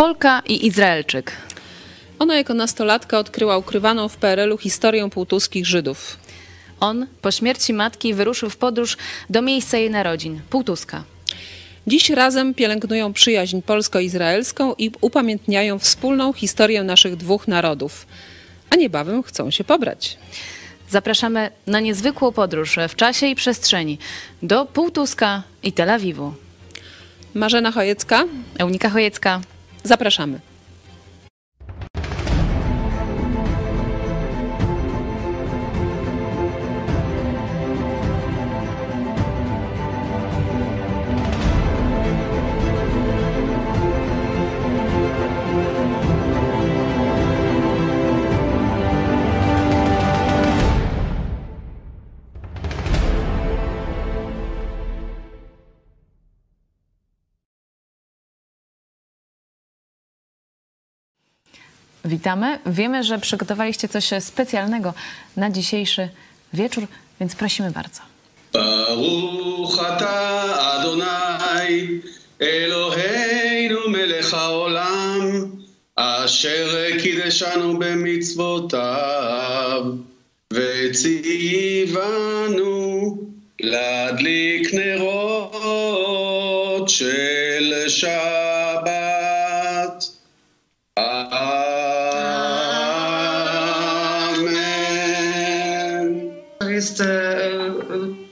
Polka i Izraelczyk. Ona jako nastolatka odkryła ukrywaną w PRL-u historię półtuskich Żydów. On po śmierci matki wyruszył w podróż do miejsca jej narodzin, Półtuska. Dziś razem pielęgnują przyjaźń polsko-izraelską i upamiętniają wspólną historię naszych dwóch narodów. A niebawem chcą się pobrać. Zapraszamy na niezwykłą podróż w czasie i przestrzeni do Półtuska i Tel Awiwu. Marzena Chojecka, Eunika Chojecka. Zapraszamy. Witamy. Wiemy, że przygotowaliście coś specjalnego na dzisiejszy wieczór, więc prosimy bardzo. ברוך אתה אדוני אלוהינו מלך העולם אשר קידשנו במצוותיו וציוונו להדליק נרות של שבת.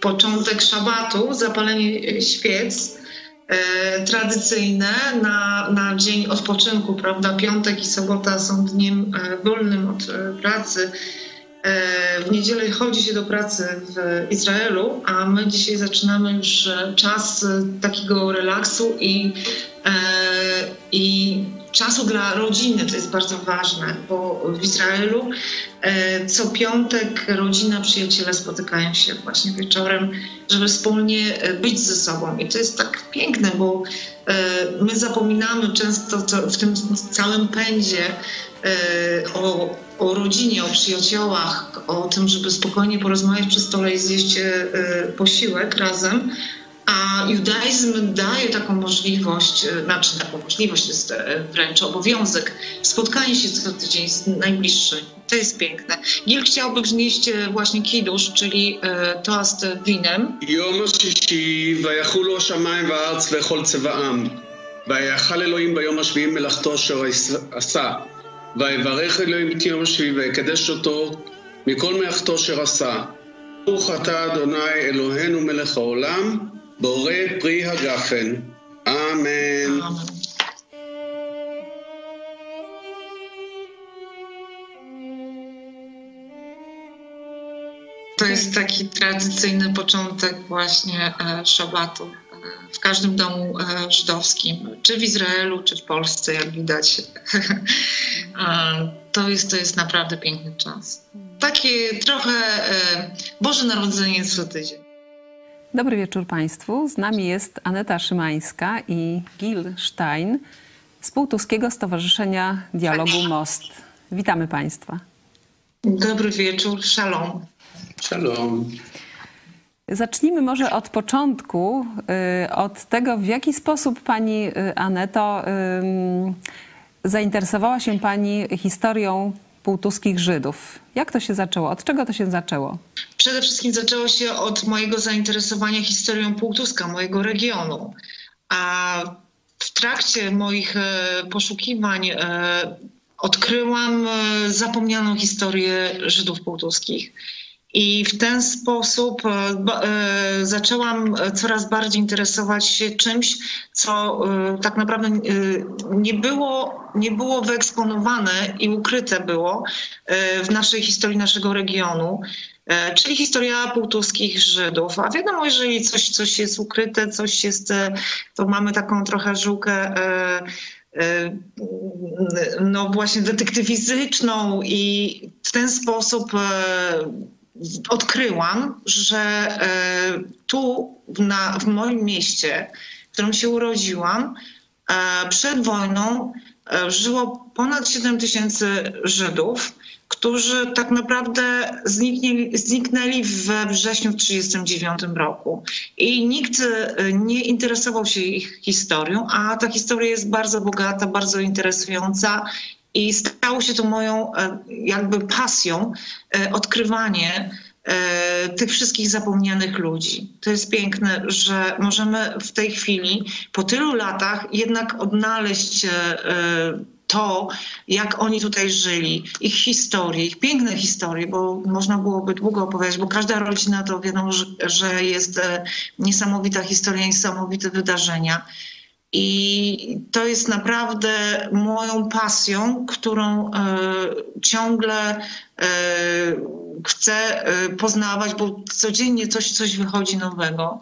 początek szabatu, zapalenie świec e, tradycyjne na, na dzień odpoczynku, prawda? Piątek i sobota są dniem e, wolnym od e, pracy. E, W niedzielę chodzi się do pracy w Izraelu, a my dzisiaj zaczynamy już e, czas takiego relaksu i, e, i czasu dla rodziny. To jest bardzo ważne, bo w Izraelu e, co piątek rodzina, przyjaciele spotykają się właśnie wieczorem, żeby wspólnie e, być ze sobą. I to jest tak piękne, bo e, my zapominamy często to w tym całym pędzie o, o rodzinie, o przyjaciołach, o tym, żeby spokojnie porozmawiać przy stole i zjeść posiłek razem. A judaizm daje taką możliwość, e, znaczy taką możliwość, to jest e, wręcz obowiązek, spotkanie się co tydzień z najbliższymi. To jest piękne. Gil chciałby wznieść e, właśnie kiddusz, czyli e, toast winem. יום השישי ויחולו השמיים והארץ וכל צבאם. ויאכל אלוהים ביום השביעי מלאכתו אשר עשה. ויברך אלוהים את יום השביעי ויקדש אותו מכל מלאכתו אשר עשה. ברוך אתה אדוני אלוהינו מלך העולם, בורא פרי הגפן. אמן. Amen. To jest taki tradycyjny początek właśnie e, szabatu e, w każdym domu e, żydowskim, czy w Izraelu, czy w Polsce, jak widać. E, to, jest, to jest naprawdę piękny czas. Takie trochę e, Boże Narodzenie co tydzień. Dobry wieczór Państwu. Z nami jest Aneta Szymańska i Gil Stein z Półtuskiego Stowarzyszenia Dialogu Most. Witamy Państwa. Dobry wieczór, szalom. Szalom. Zacznijmy może od początku, y, od tego, w jaki sposób Pani y, Aneto y, zainteresowała się Pani historią półtuskich Żydów. Jak to się zaczęło? Od czego to się zaczęło? Przede wszystkim zaczęło się od mojego zainteresowania historią Półtuska, mojego regionu. A w trakcie moich e, poszukiwań e, odkryłam e, zapomnianą historię Żydów półtuskich. I w ten sposób zaczęłam coraz bardziej interesować się czymś, co tak naprawdę nie było, nie było wyeksponowane i ukryte było w naszej historii naszego regionu. E, czyli historia półtuskich Żydów. A wiadomo, jeżeli coś, coś jest ukryte, coś jest, e, to mamy taką trochę żyłkę e, no właśnie detektywistyczną i w ten sposób odkryłam, że tu na, w moim mieście, w którym się urodziłam, przed wojną żyło ponad 7 tysięcy Żydów, którzy tak naprawdę zniknęli, zniknęli we wrześniu w 1939 roku. I nikt e, nie interesował się ich historią, a ta historia jest bardzo bogata, bardzo interesująca. I stało się to moją e, jakby pasją, e, odkrywanie tych wszystkich zapomnianych ludzi. To jest piękne, że możemy w tej chwili, po tylu latach, jednak odnaleźć to, jak oni tutaj żyli, ich historie, ich piękne historie, bo można byłoby długo opowiadać, bo każda rodzina to wiadomo, że, jest e, niesamowita historia, niesamowite wydarzenia. I to jest naprawdę moją pasją, którą e, ciągle e, chcę poznawać, bo codziennie coś, coś wychodzi nowego.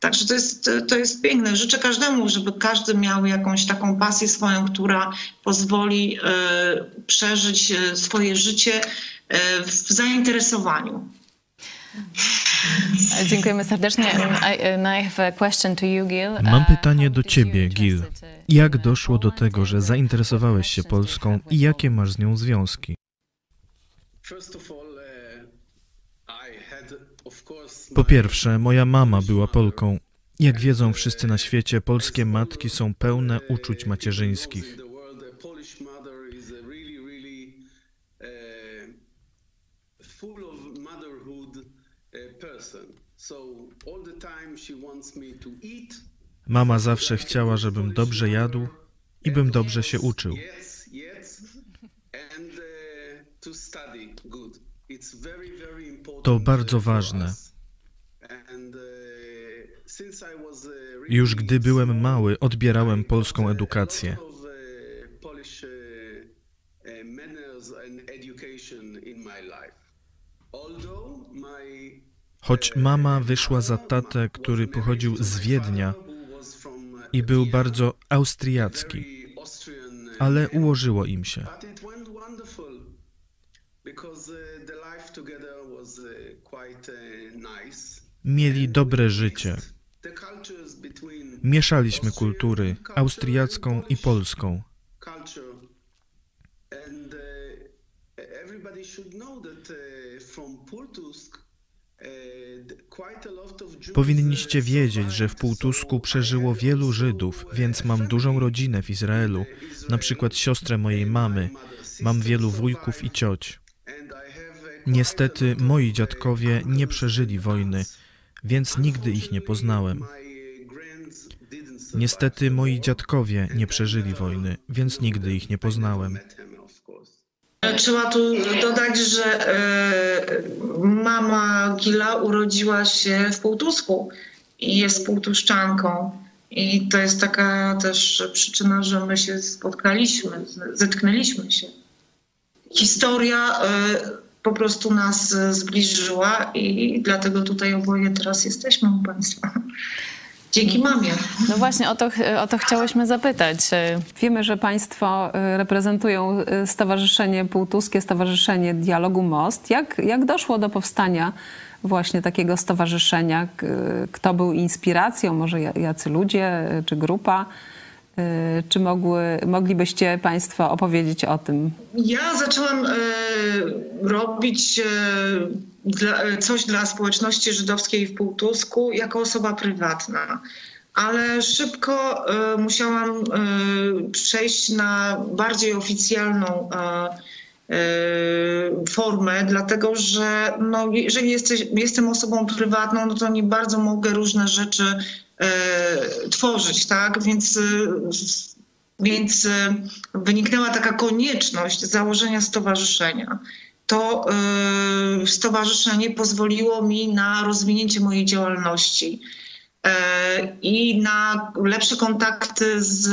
Także to jest, to jest piękne. Życzę każdemu, żeby każdy miał jakąś taką pasję swoją, która pozwoli e, przeżyć e, swoje życie e, w zainteresowaniu. Dziękujemy serdecznie. I, and I have a question to you, Gil. Mam pytanie do ciebie, Gil. Jak doszło do tego, że zainteresowałeś się Polską i jakie masz z nią związki? First of all, uh, I had, of course, Po pierwsze, moja mama była Polką. Jak wiedzą wszyscy na świecie, polskie matki są pełne uczuć macierzyńskich. Uh. Mama zawsze chciała, żebym dobrze jadł i bym dobrze się uczył. To bardzo ważne. uh, really Już gdy byłem mały, odbierałem polską edukację. my Choć mama wyszła za tatę, który pochodził z Wiednia i był bardzo austriacki, ale ułożyło im się. But it went wonderful because uh, the life together was uh, quite uh, nice. Mieli dobre życie. The cultures between Mieszaliśmy kultury austriacką i polską. Powinniście wiedzieć, że w Półtusku przeżyło wielu Żydów, więc mam dużą rodzinę w Izraelu, na przykład siostrę mojej mamy. Mam wielu wujków i cioć. Niestety moi dziadkowie nie przeżyli wojny, więc nigdy ich nie poznałem. Niestety moi dziadkowie nie przeżyli wojny, więc nigdy ich nie poznałem. Trzeba tu dodać, że e, mama Gila urodziła się w Półtusku i jest półtuszczanką. I to jest taka też przyczyna, że my się spotkaliśmy, zetknęliśmy się. Historia e, po prostu nas zbliżyła i dlatego tutaj oboje teraz jesteśmy u Państwa. Dzięki mamie. No właśnie, o to, o to chciałyśmy zapytać. Wiemy, że Państwo y, reprezentują y, Stowarzyszenie Półtuskie, Stowarzyszenie Dialogu Most. Jak, jak doszło do powstania właśnie takiego stowarzyszenia? Kto był inspiracją? Może ja- jacy ludzie y, czy grupa? Y, Czy mogły, moglibyście Państwo opowiedzieć o tym? Ja zaczęłam e, robić e, e, coś dla społeczności żydowskiej w Półtusku jako osoba prywatna. Ale szybko e, musiałam e, przejść na bardziej oficjalną e, e, formę, dlatego że no, jeżeli jesteś, jestem osobą prywatną, no to nie bardzo mogę różne rzeczy e, tworzyć, tak? Więc e, więc y, wyniknęła taka konieczność założenia stowarzyszenia. To stowarzyszenie pozwoliło mi na rozwinięcie mojej działalności e, i na lepsze kontakty z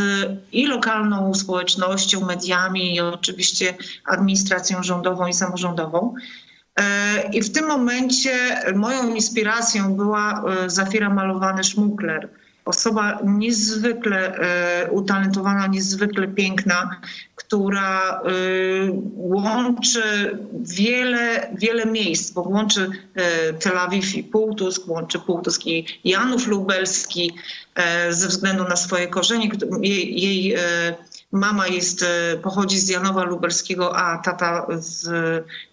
i lokalną społecznością, mediami, i oczywiście administracją rządową i samorządową. E, I w tym momencie moją inspiracją była e, Zafira Malowany Szmukler. Osoba niezwykle e, utalentowana, niezwykle piękna, która łączy wiele, wiele miejsc, bo łączy Tel Awiw i Półtusk, łączy Półtusk i Janów Lubelski ze względu na swoje korzenie. Jej, jej Mama jest, e, pochodzi z Janowa Lubelskiego, a tata z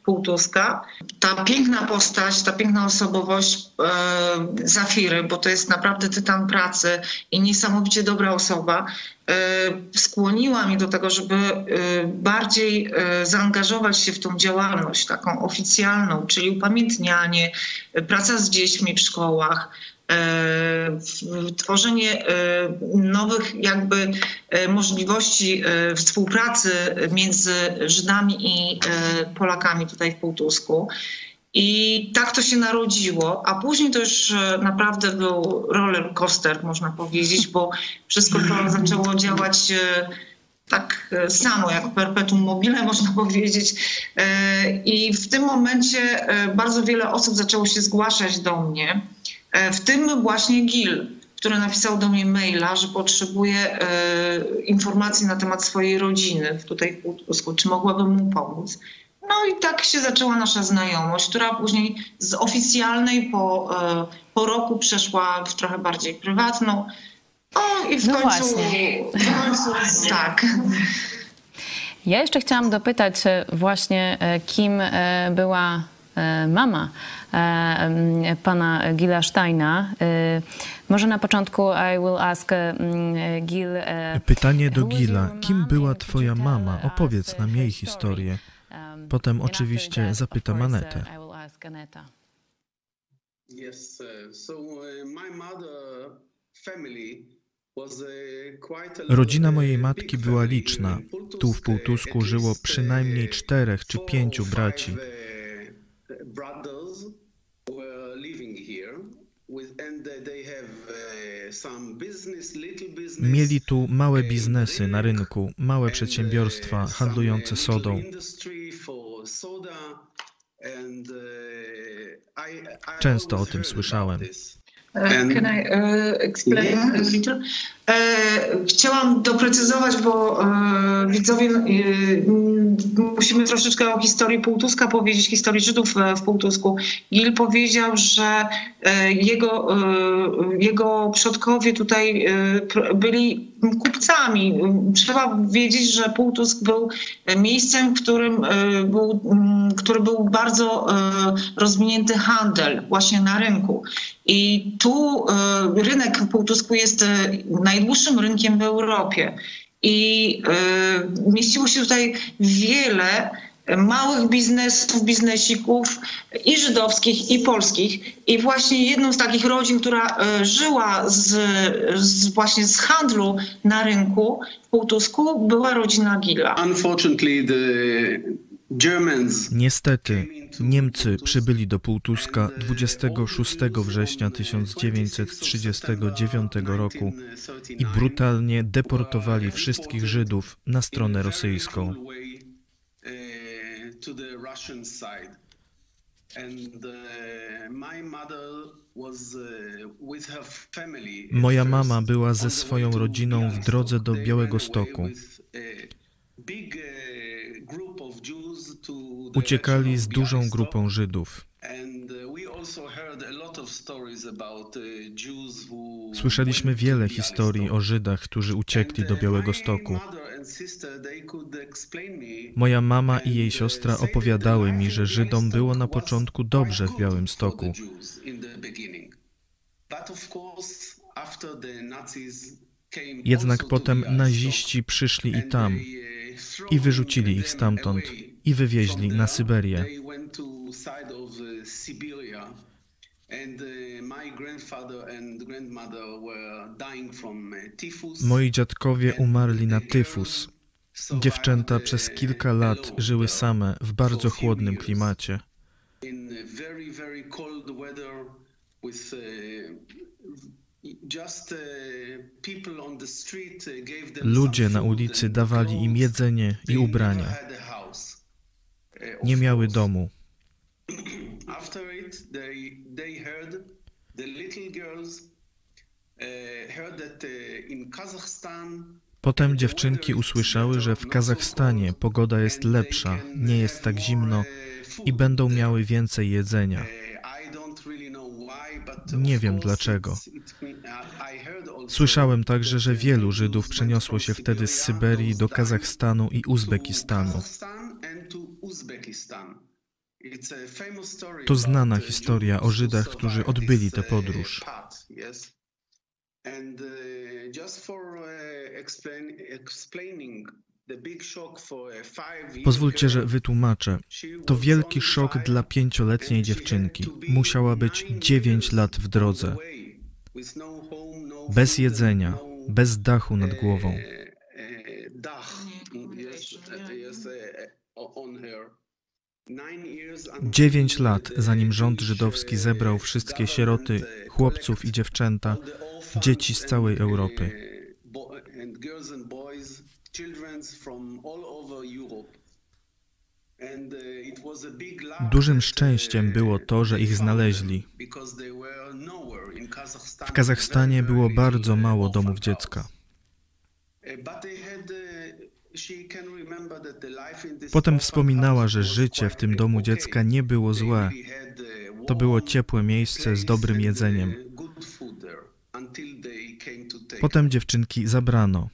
Półtuska. Ta piękna postać, ta piękna osobowość e, Zafiry, bo to jest naprawdę tytan pracy i niesamowicie dobra osoba, e, skłoniła mnie do tego, żeby e, bardziej e, zaangażować się w tą działalność taką oficjalną, czyli upamiętnianie, e, praca z dziećmi w szkołach, e, tworzenie e, nowych jakby e, możliwości e, współpracy między Żydami i e, Polakami tutaj w Półtusku. I tak to się narodziło, a później to już e, naprawdę był roller coaster, można powiedzieć, bo wszystko to zaczęło działać e, tak e, samo jak perpetuum mobile, można powiedzieć. E, I w tym momencie e, bardzo wiele osób zaczęło się zgłaszać do mnie, e, w tym właśnie Gil, który napisał do mnie maila, że potrzebuje e, informacji na temat swojej rodziny tutaj w Półtusku, czy mogłabym mu pomóc. No i tak się zaczęła nasza znajomość, która później z oficjalnej po, e, po roku przeszła w trochę bardziej prywatną. O i w No końcu, właśnie. w końcu tak. Ja jeszcze chciałam dopytać e, właśnie, e, kim e, była e, mama e, pana Gila Steina. E, Może na początku I will ask e, Gil... e, Pytanie do Gila. Kim była twoja mama? Opowiedz e, nam jej historię. Um, Potem oczywiście zapytam Anetę. e. Yes, uh, so uh, my mother family Rodzina uh, mojej matki była liczna. Tu w Półtusku żyło przynajmniej czterech czy pięciu braci. Brothers were living here uh, they have some business, little business. Mieli tu małe biznesy na rynku, małe przedsiębiorstwa uh, some, handlujące sodą. uh, Często o tym słyszałem. about this. And- Can I explain Yes. a little? Chciałam doprecyzować, bo widzowie, musimy troszeczkę o historii Półtuska powiedzieć, historii Żydów e, w Półtusku. Gil powiedział, że e, jego, e, jego przodkowie tutaj byli kupcami. Trzeba wiedzieć, że Półtusk był miejscem, w którym był, który był bardzo rozwinięty handel właśnie na rynku. I tu rynek w Półtusku jest najdłuższym rynkiem w Europie. I e, mieściło się tutaj wiele małych biznesów, biznesików i żydowskich, i polskich. I właśnie jedną z takich rodzin, która e, żyła z, z właśnie z handlu na rynku w Półtusku, była rodzina Gila. Unfortunately, the Niestety, Niemcy przybyli do Półtuska 26 września 1939 roku i brutalnie deportowali wszystkich Żydów na stronę rosyjską. Moja mama była ze swoją rodziną w drodze do Białegostoku. Uciekali z dużą grupą Żydów. Słyszeliśmy wiele historii o Żydach, którzy uciekli do Białegostoku. Moja mama i jej siostra opowiadały mi, że Żydom było na początku dobrze w Białymstoku. Jednak potem naziści przyszli i tam i wyrzucili ich stamtąd i wywieźli na Syberię. Moi dziadkowie umarli na tyfus. Dziewczęta przez kilka lat żyły same w bardzo chłodnym klimacie. Ludzie na ulicy dawali im jedzenie i ubrania. Nie miały domu. Potem dziewczynki usłyszały, że w Kazachstanie pogoda jest lepsza, nie jest tak zimno i będą miały więcej jedzenia. Nie wiem dlaczego. Słyszałem także, że wielu Żydów przeniosło się wtedy z Syberii do Kazachstanu i Uzbekistanu. To znana historia o Żydach, którzy odbyli tę podróż. Pozwólcie, że wytłumaczę. To wielki szok dla pięcioletniej dziewczynki. Musiała być dziewięć lat w drodze. Bez jedzenia, bez dachu nad głową. Dziewięć lat, zanim rząd żydowski zebrał wszystkie sieroty, chłopców i dziewczęta, dzieci z całej Europy. Dużym szczęściem było to, że ich znaleźli. W Kazachstanie było bardzo mało domów dziecka. Potem wspominała, że życie w tym domu dziecka nie było złe. To było ciepłe miejsce z dobrym jedzeniem. Potem dziewczynki zabrano.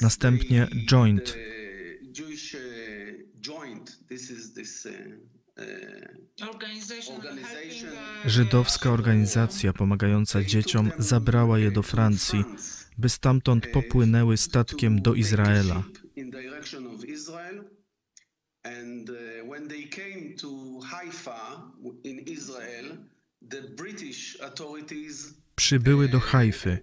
Następnie joint. Żydowska organizacja pomagająca dzieciom zabrała je do Francji, by stamtąd popłynęły statkiem do Izraela. Przybyły do Hajfy,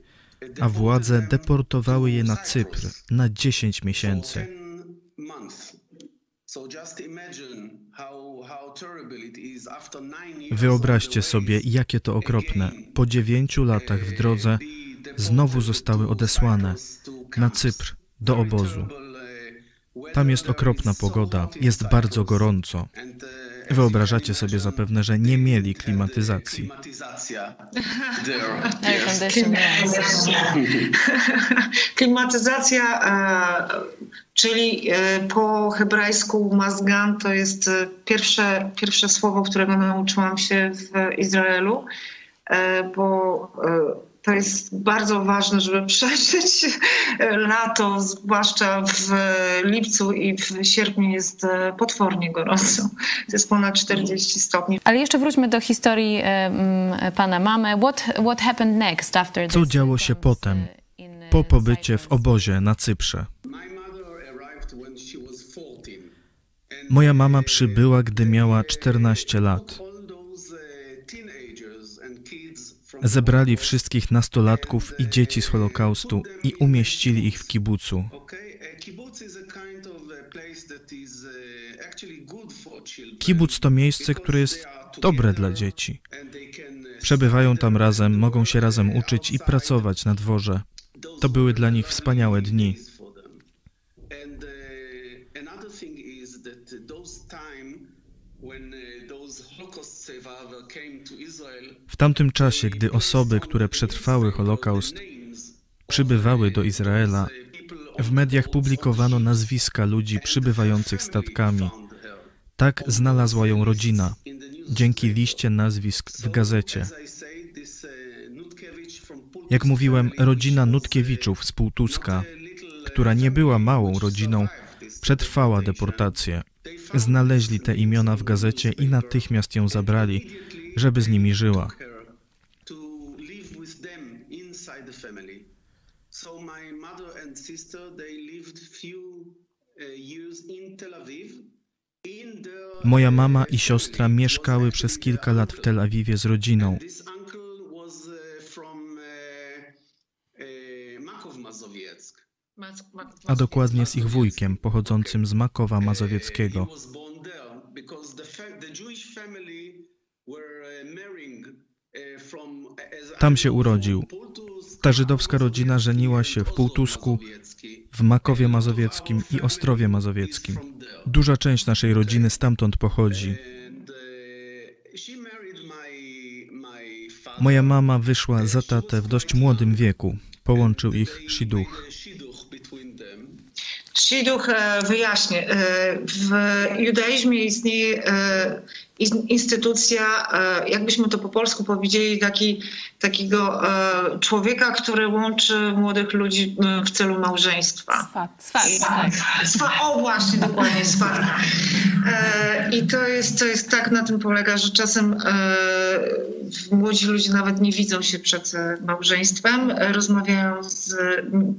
a władze deportowały je na Cypr na 10 miesięcy. Wyobraźcie sobie, jakie to okropne. Po dziewięciu latach w drodze znowu zostały odesłane na Cypr, do obozu. Tam jest okropna pogoda, jest bardzo gorąco. Wyobrażacie sobie zapewne, że nie mieli klimatyzacji. Klimatyzacja, e, czyli e, po hebrajsku mazgan, to jest e, pierwsze, pierwsze słowo, którego nauczyłam się w Izraelu, bo to jest bardzo ważne, żeby przeżyć lato, zwłaszcza w lipcu i w sierpniu jest e, potwornie gorąco. To jest ponad 40 stopni. Ale jeszcze wróćmy do historii e, mm, pana mamy. What, what happened next after Co this działo się potem, e, e, po pobycie w obozie na Cyprze? Moja mama przybyła, gdy miała 14 lat. Zebrali wszystkich nastolatków i dzieci z Holokaustu i umieścili ich w kibucu. Kibuc to miejsce, które jest dobre dla dzieci. Przebywają tam razem, mogą się razem uczyć i pracować na dworze. To były dla nich wspaniałe dni. W tamtym czasie, gdy osoby, które przetrwały Holokaust, przybywały do Izraela, w mediach publikowano nazwiska ludzi przybywających statkami. Tak znalazła ją rodzina, dzięki liście nazwisk w gazecie. Jak mówiłem, rodzina Nutkiewiczów z Półtuska, która nie była małą rodziną, przetrwała deportację. Znaleźli te imiona w gazecie i natychmiast ją zabrali, żeby z nimi żyła. Moja mama i siostra mieszkały przez kilka lat w Tel Awiwie z rodziną. a dokładnie z ich wujkiem pochodzącym z Makowa Mazowieckiego. Tam się urodził. Ta żydowska rodzina żeniła się w Półtusku, w Makowie Mazowieckim i Ostrowie Mazowieckim. Duża część naszej rodziny stamtąd pochodzi. Moja mama wyszła za tatę w dość młodym wieku. Połączył ich Shiduch. Shidduch e, wyjaśnię. E, W judaizmie istnieje e, instytucja, e, jakbyśmy to po polsku powiedzieli, taki, takiego e, człowieka, który łączy młodych ludzi w celu małżeństwa. Swat, swat, tak. Swa, o właśnie, dokładnie, swat. E, I to jest, to jest tak na tym polega, że czasem młodzi ludzie nawet nie widzą się przed małżeństwem, rozmawiają z,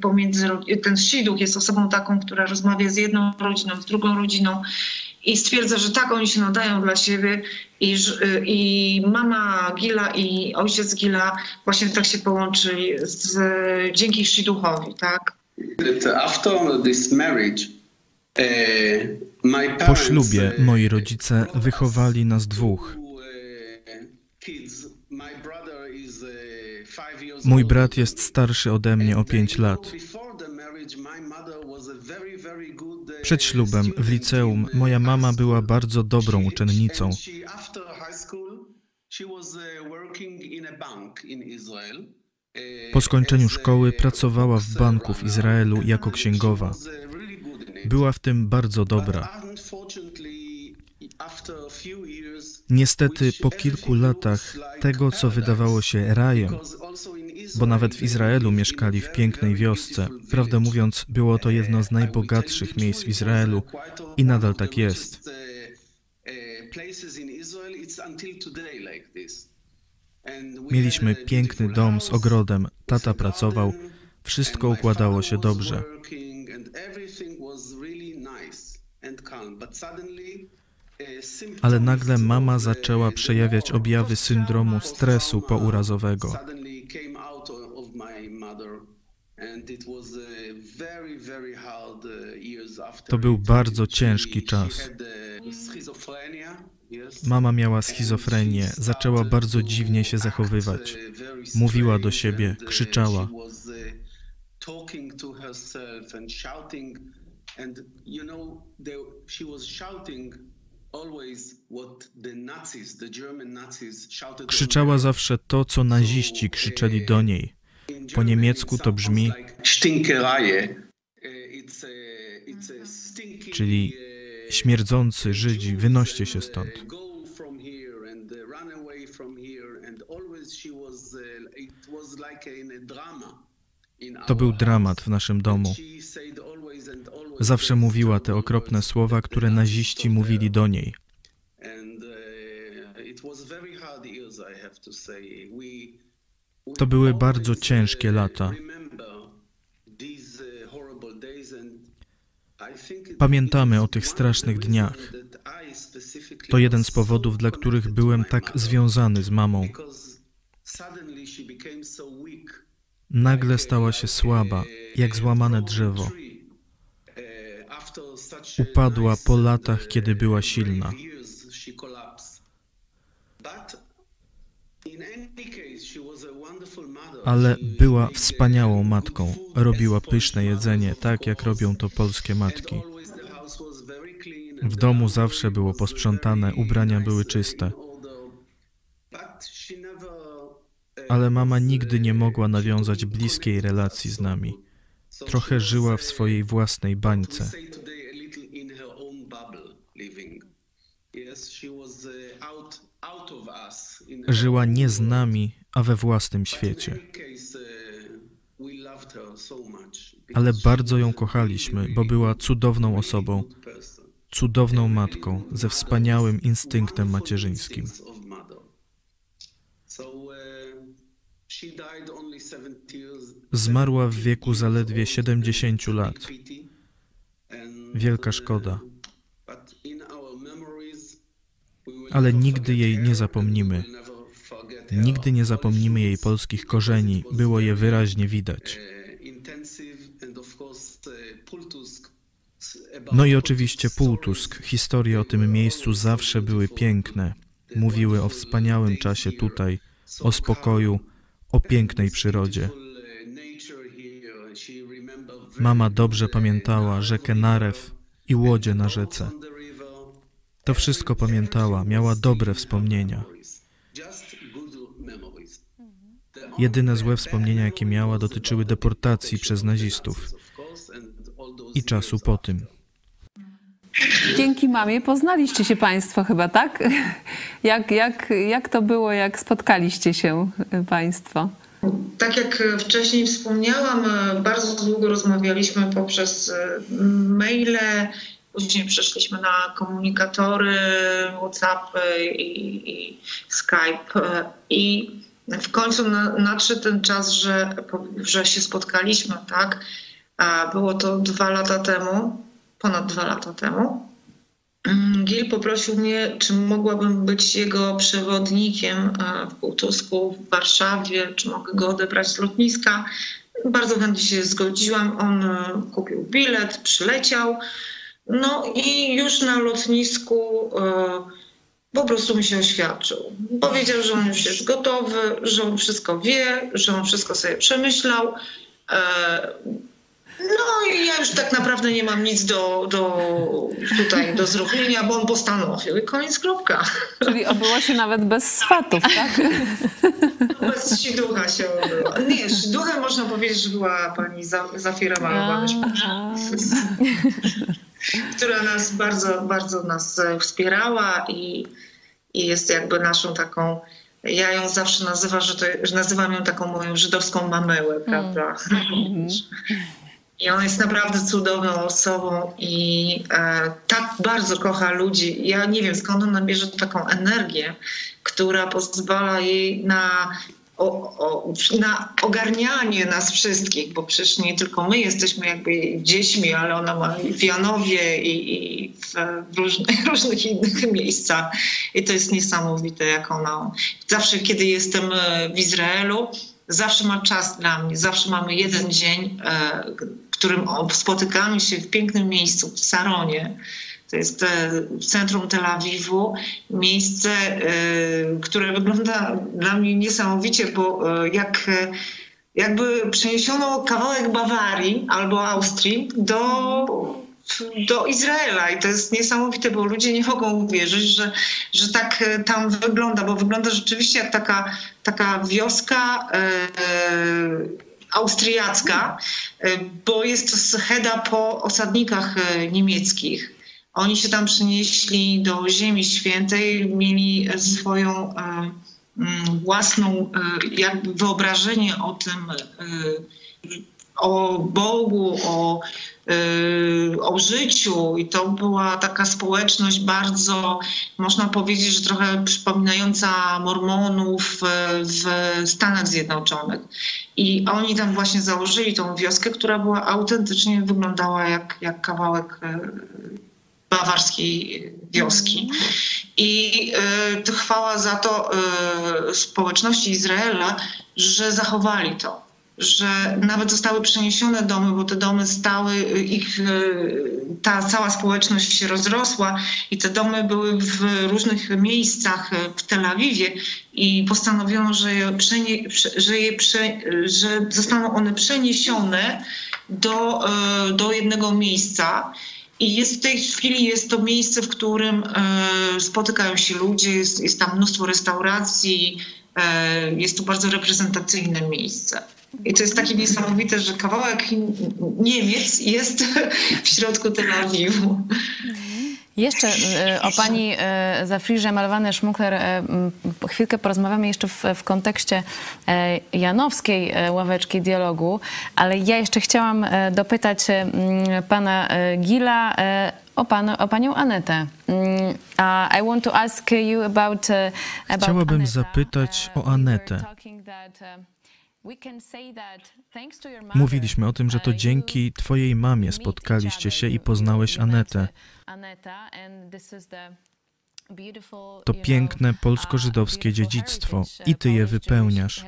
pomiędzy, ten siduch jest osobą taką, która rozmawia z jedną rodziną, z drugą rodziną i stwierdza, że tak oni się nadają dla siebie i, y, i mama Gila i ojciec Gila właśnie tak się połączyli z, dzięki Shiduchowi, tak? After this marriage, uh, my Po ślubie uh, moi rodzice wychowali nas dwóch. Mój brat jest starszy ode mnie o pięć lat. Przed ślubem w liceum moja mama była bardzo dobrą uczennicą. Po skończeniu szkoły pracowała w banku w Izraelu jako księgowa. Była w tym bardzo dobra. Niestety po kilku latach tego, co wydawało się rajem, bo nawet w Izraelu mieszkali w pięknej wiosce. Prawdę mówiąc, było to jedno z najbogatszych miejsc w Izraelu i nadal tak jest. Mieliśmy piękny dom z ogrodem, tata pracował, wszystko układało się dobrze. Ale nagle mama zaczęła przejawiać objawy syndromu stresu pourazowego. To był bardzo ciężki czas. Mama miała schizofrenię, zaczęła bardzo dziwnie się zachowywać. Mówiła do siebie, krzyczała. Krzyczała zawsze to, co naziści krzyczeli do niej. Po niemiecku to brzmi, czyli śmierdzący Żydzi, wynoście się stąd. To był dramat w naszym domu. Zawsze mówiła te okropne słowa, które naziści mówili do niej. To były bardzo ciężkie lata. Pamiętamy o tych strasznych dniach. To jeden z powodów, dla których byłem tak związany z mamą. Nagle stała się słaba, jak złamane drzewo. Upadła po latach, kiedy była silna. Ale była wspaniałą matką. Robiła pyszne jedzenie, tak jak robią to polskie matki. W domu zawsze było posprzątane, ubrania były czyste. Ale mama nigdy nie mogła nawiązać bliskiej relacji z nami. Trochę żyła w swojej własnej bańce. Żyła nie z nami, a we własnym świecie. Ale bardzo ją kochaliśmy, bo była cudowną osobą, cudowną matką, ze wspaniałym instynktem macierzyńskim. Zmarła w wieku zaledwie 70 lat. Wielka szkoda. Ale nigdy jej nie zapomnimy. Nigdy nie zapomnimy jej polskich korzeni, było je wyraźnie widać. No i oczywiście Półtusk. Historie o tym miejscu zawsze były piękne. Mówiły o wspaniałym czasie tutaj, o spokoju, o pięknej przyrodzie. Mama dobrze pamiętała rzekę Narew i łodzie na rzece. To wszystko pamiętała, miała dobre wspomnienia. Jedyne złe wspomnienia, jakie miała, dotyczyły deportacji przez nazistów. i czasu po tym. Dzięki mamie poznaliście się Państwo chyba, tak? Jak, jak, jak to było, jak spotkaliście się Państwo? Tak jak wcześniej wspomniałam, bardzo długo rozmawialiśmy poprzez maile, później przeszliśmy na komunikatory, WhatsAppy i, i Skype i w końcu nadszedł ten czas, że, że się spotkaliśmy, tak? Było to dwa lata temu, ponad dwa lata temu. Mm, Gil poprosił mnie, czy mogłabym być jego przewodnikiem w Półtusku, w Warszawie, czy mogę go odebrać z lotniska. Bardzo chętnie się zgodziłam. On e, kupił bilet, przyleciał. No i już na lotnisku e, po prostu mi się oświadczył. Powiedział, że on już jest gotowy, że on wszystko wie, że on wszystko sobie przemyślał. E, no i ja już tak naprawdę nie mam nic do, do tutaj do zrobienia, bo on postanowił i koniec kropka. Czyli obyło się nawet bez swatów, tak? Bez siducha się obyło. Nie, siduchem można powiedzieć, że była pani Zafira Malowa która nas bardzo, bardzo nas wspierała i, i jest jakby naszą taką ja ją zawsze nazywam, że, to, że nazywam ją taką moją żydowską mamełę, prawda? Mm. I ona jest naprawdę cudowną osobą i e, tak bardzo kocha ludzi. Ja nie wiem skąd ona bierze taką energię, która pozwala jej na, o, o, na ogarnianie nas wszystkich, bo przecież nie tylko my jesteśmy jakby dziećmi, ale ona ma w Janowie i, i w, w różnych, różnych innych miejscach. I to jest niesamowite, jak ona. Zawsze, kiedy jestem e, w Izraelu, zawsze ma czas dla mnie, zawsze mamy jeden dzień, e, którym spotykamy się w pięknym miejscu, w Saronie. To jest e, w centrum Tel Awiwu, miejsce, e, które wygląda dla mnie niesamowicie, bo e, jak jakby przeniesiono kawałek Bawarii albo Austrii do, do Izraela. I to jest niesamowite, bo ludzie nie mogą uwierzyć, że, że tak tam wygląda, bo wygląda rzeczywiście jak taka, taka wioska austriacka, e, bo jest to scheda po osadnikach e, niemieckich. Oni się tam przenieśli do Ziemi Świętej, mieli swoją e, mm, własną jakby wyobrażenie o tym, o Bogu, o, o życiu i to była taka społeczność bardzo, można powiedzieć, że trochę przypominająca Mormonów w Stanach Zjednoczonych. I oni tam właśnie założyli tą wioskę, która była autentycznie, wyglądała jak, jak kawałek yy, bawarskiej wioski. I y, chwała za to y, społeczności Izraela, że zachowali to że nawet zostały przeniesione domy, bo te domy stały, ich, ta cała społeczność się rozrosła i te domy były w różnych miejscach w Tel Awiwie i postanowiono, że, je przenie, że, je prze, że zostaną one przeniesione do, do jednego miejsca. I jest w tej chwili jest to miejsce, w którym e, spotykają się ludzie, jest, jest tam mnóstwo restauracji, e, jest to bardzo reprezentacyjne miejsce. I to jest takie niesamowite, że kawałek Niemiec jest w środku Tel Awiwu. Jeszcze e, o pani e, Zafrirze Malwane Szmukler e, chwilkę porozmawiamy jeszcze w, w, kontekście janowskiej ławeczki dialogu, ale ja jeszcze chciałam dopytać pana Gila o, pan, o panią Anetę. I want to ask you about, about Chciałabym zapytać o Anetę. Mówiliśmy o tym, że to dzięki Twojej mamie spotkaliście się i poznałeś Anetę. To piękne polsko-żydowskie dziedzictwo i Ty je wypełniasz.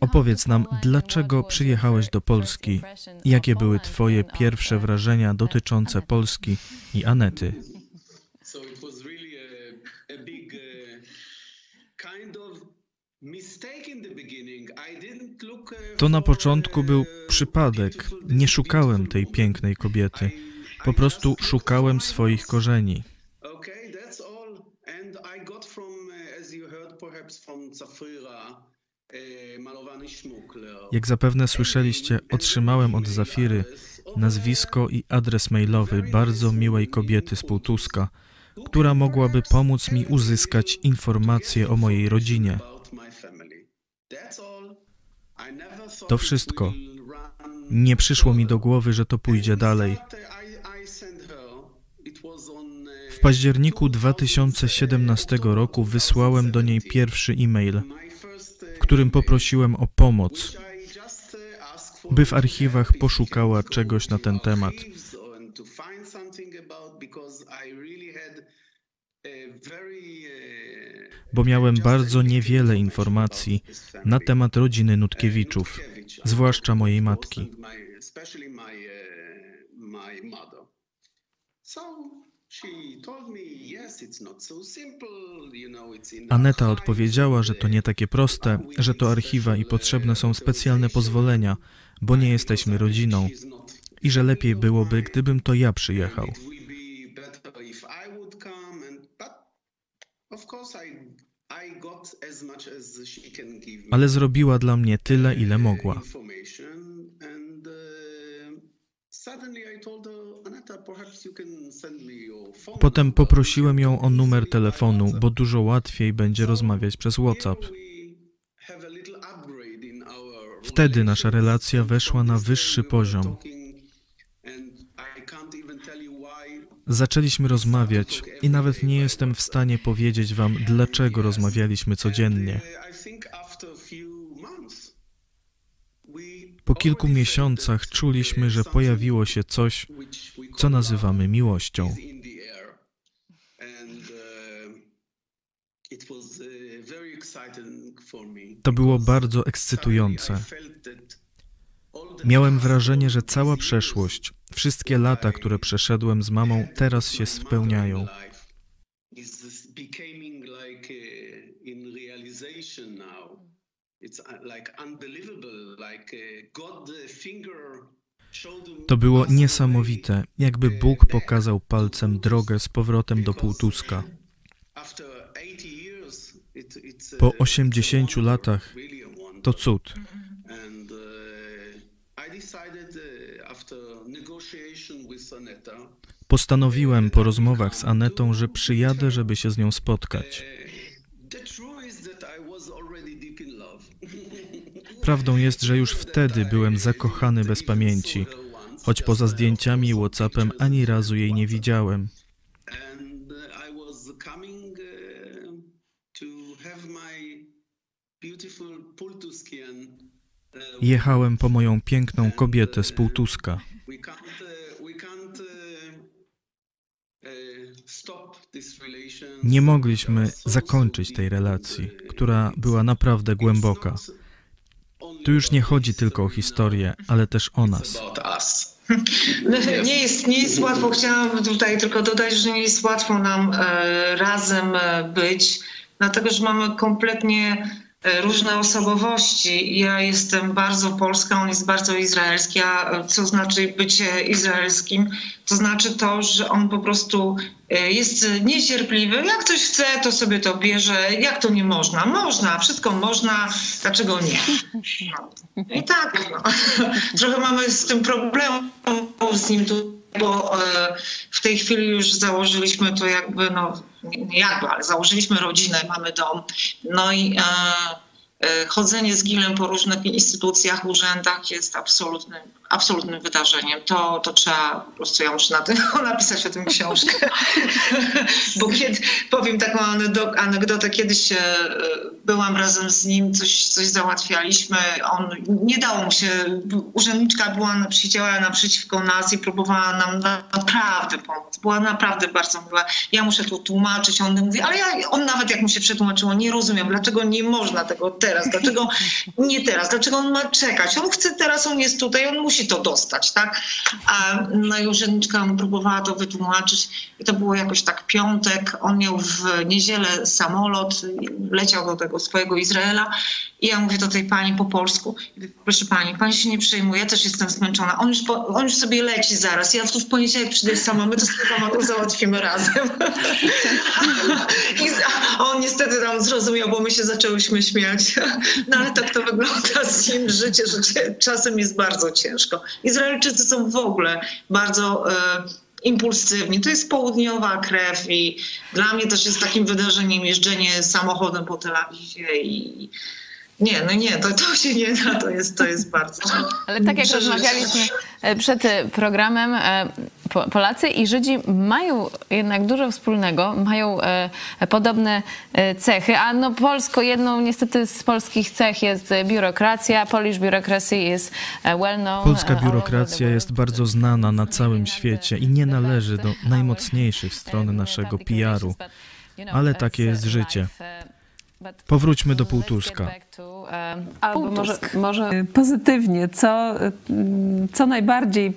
Opowiedz nam, dlaczego przyjechałeś do Polski? Jakie były Twoje pierwsze wrażenia dotyczące Polski i Anety? To na początku był przypadek. Nie szukałem tej pięknej kobiety. Po prostu szukałem swoich korzeni. Jak zapewne słyszeliście, otrzymałem od Zafiry nazwisko i adres mailowy bardzo miłej kobiety z Półtuska, która mogłaby pomóc mi uzyskać informacje o mojej rodzinie. To wszystko. Nie przyszło mi do głowy, że to pójdzie dalej. W październiku 2017 roku wysłałem do niej pierwszy e-mail, w w którym poprosiłem o pomoc, by w archiwach poszukała czegoś na ten temat. Bo miałem bardzo niewiele informacji na temat rodziny Nutkiewiczów, zwłaszcza mojej matki. Aneta odpowiedziała, że to nie takie proste, że to archiwa i potrzebne są specjalne pozwolenia, bo nie jesteśmy rodziną i że lepiej byłoby, gdybym to ja przyjechał. Ale zrobiła dla mnie tyle, ile mogła. Potem poprosiłem ją o numer telefonu, bo dużo łatwiej będzie rozmawiać przez WhatsApp. Wtedy nasza relacja weszła na wyższy poziom. Zaczęliśmy rozmawiać i nawet nie jestem w stanie powiedzieć Wam, dlaczego rozmawialiśmy codziennie. Po kilku miesiącach czuliśmy, że pojawiło się coś, co nazywamy miłością. To było bardzo ekscytujące. Miałem wrażenie, że cała przeszłość, wszystkie lata, które przeszedłem z mamą, teraz się spełniają. To było niesamowite, jakby Bóg pokazał palcem drogę z powrotem do Półtuska. Po 80 latach to cud. Postanowiłem po rozmowach z Anetą, że przyjadę, żeby się z nią spotkać. Prawdą jest, że już wtedy byłem zakochany bez pamięci, choć poza zdjęciami i WhatsAppem ani razu jej nie widziałem. Jechałem po moją piękną kobietę z Półtuska. Nie mogliśmy zakończyć tej relacji, która była naprawdę głęboka. Tu już nie chodzi tylko o historię, ale też o nas. Nie jest, nie jest łatwo. Chciałam tutaj tylko dodać, że nie jest łatwo nam e, razem e, być, dlatego że mamy kompletnie różne osobowości. Ja jestem bardzo polska, on jest bardzo izraelski, a co znaczy bycie izraelskim? To znaczy to, że on po prostu jest niecierpliwy. Jak ktoś chce, to sobie to bierze. Jak to nie można? Można, wszystko można, dlaczego nie? No. I tak, no. trochę mamy z tym problem z nim tu, bo w tej chwili już założyliśmy to jakby, no nie jakby, ale założyliśmy rodzinę, mamy dom. No i chodzenie z Gilem po różnych instytucjach, urzędach jest absolutnym, absolutnym wydarzeniem. To, to trzeba, po prostu ja muszę na tym, napisać o tym książkę. Bo kiedy, powiem taką anegdotę, kiedyś byłam razem z nim, coś, coś załatwialiśmy, on, nie dało mu się, urzędniczka była, siedziała naprzeciwko nas i próbowała nam naprawdę pomóc. Była naprawdę bardzo miła. Ja muszę tu tłumaczyć, on mówi, ale ja, on nawet jak mu się przetłumaczyło, nie rozumiem, dlaczego nie można tego teraz, dlaczego nie teraz, dlaczego on ma czekać, on chce teraz, on jest tutaj, on musi to dostać, tak? A no i urzędniczka mu próbowała to wytłumaczyć i to było jakoś tak piątek, on miał w niedzielę samolot, leciał do tego swojego Izraela. I ja mówię do tej pani po polsku, proszę pani, pani się nie przejmuje, ja też jestem zmęczona. On już, po, on już sobie leci zaraz. Ja tu w poniedziałek przyjdę sama, my to sama to załatwimy razem. I, on niestety tam zrozumiał, bo my się zaczęłyśmy śmiać. No ale tak to wygląda z nim życie, że czasem jest bardzo ciężko. Izraelczycy są w ogóle bardzo... E, impulsywni. To jest południowa krew i dla mnie też jest takim wydarzeniem jeżdżenie samochodem po Tel Awiwie i nie, no nie, to, to się nie da, to jest, to jest bardzo Ale tak jak przeżycie. rozmawialiśmy e, przed e, programem, e, Po- Polacy i Żydzi mają jednak dużo wspólnego, mają podobne cechy, a no Polsko, jedną niestety z polskich cech jest biurokracja. Polish bureaucracy is e, well known. Polska biurokracja jest bardzo znana na całym świecie i nie należy do najmocniejszych stron naszego PR-u. Ale takie jest życie. Powróćmy do Półtuska. Albo może, może pozytywnie, co, mm, co najbardziej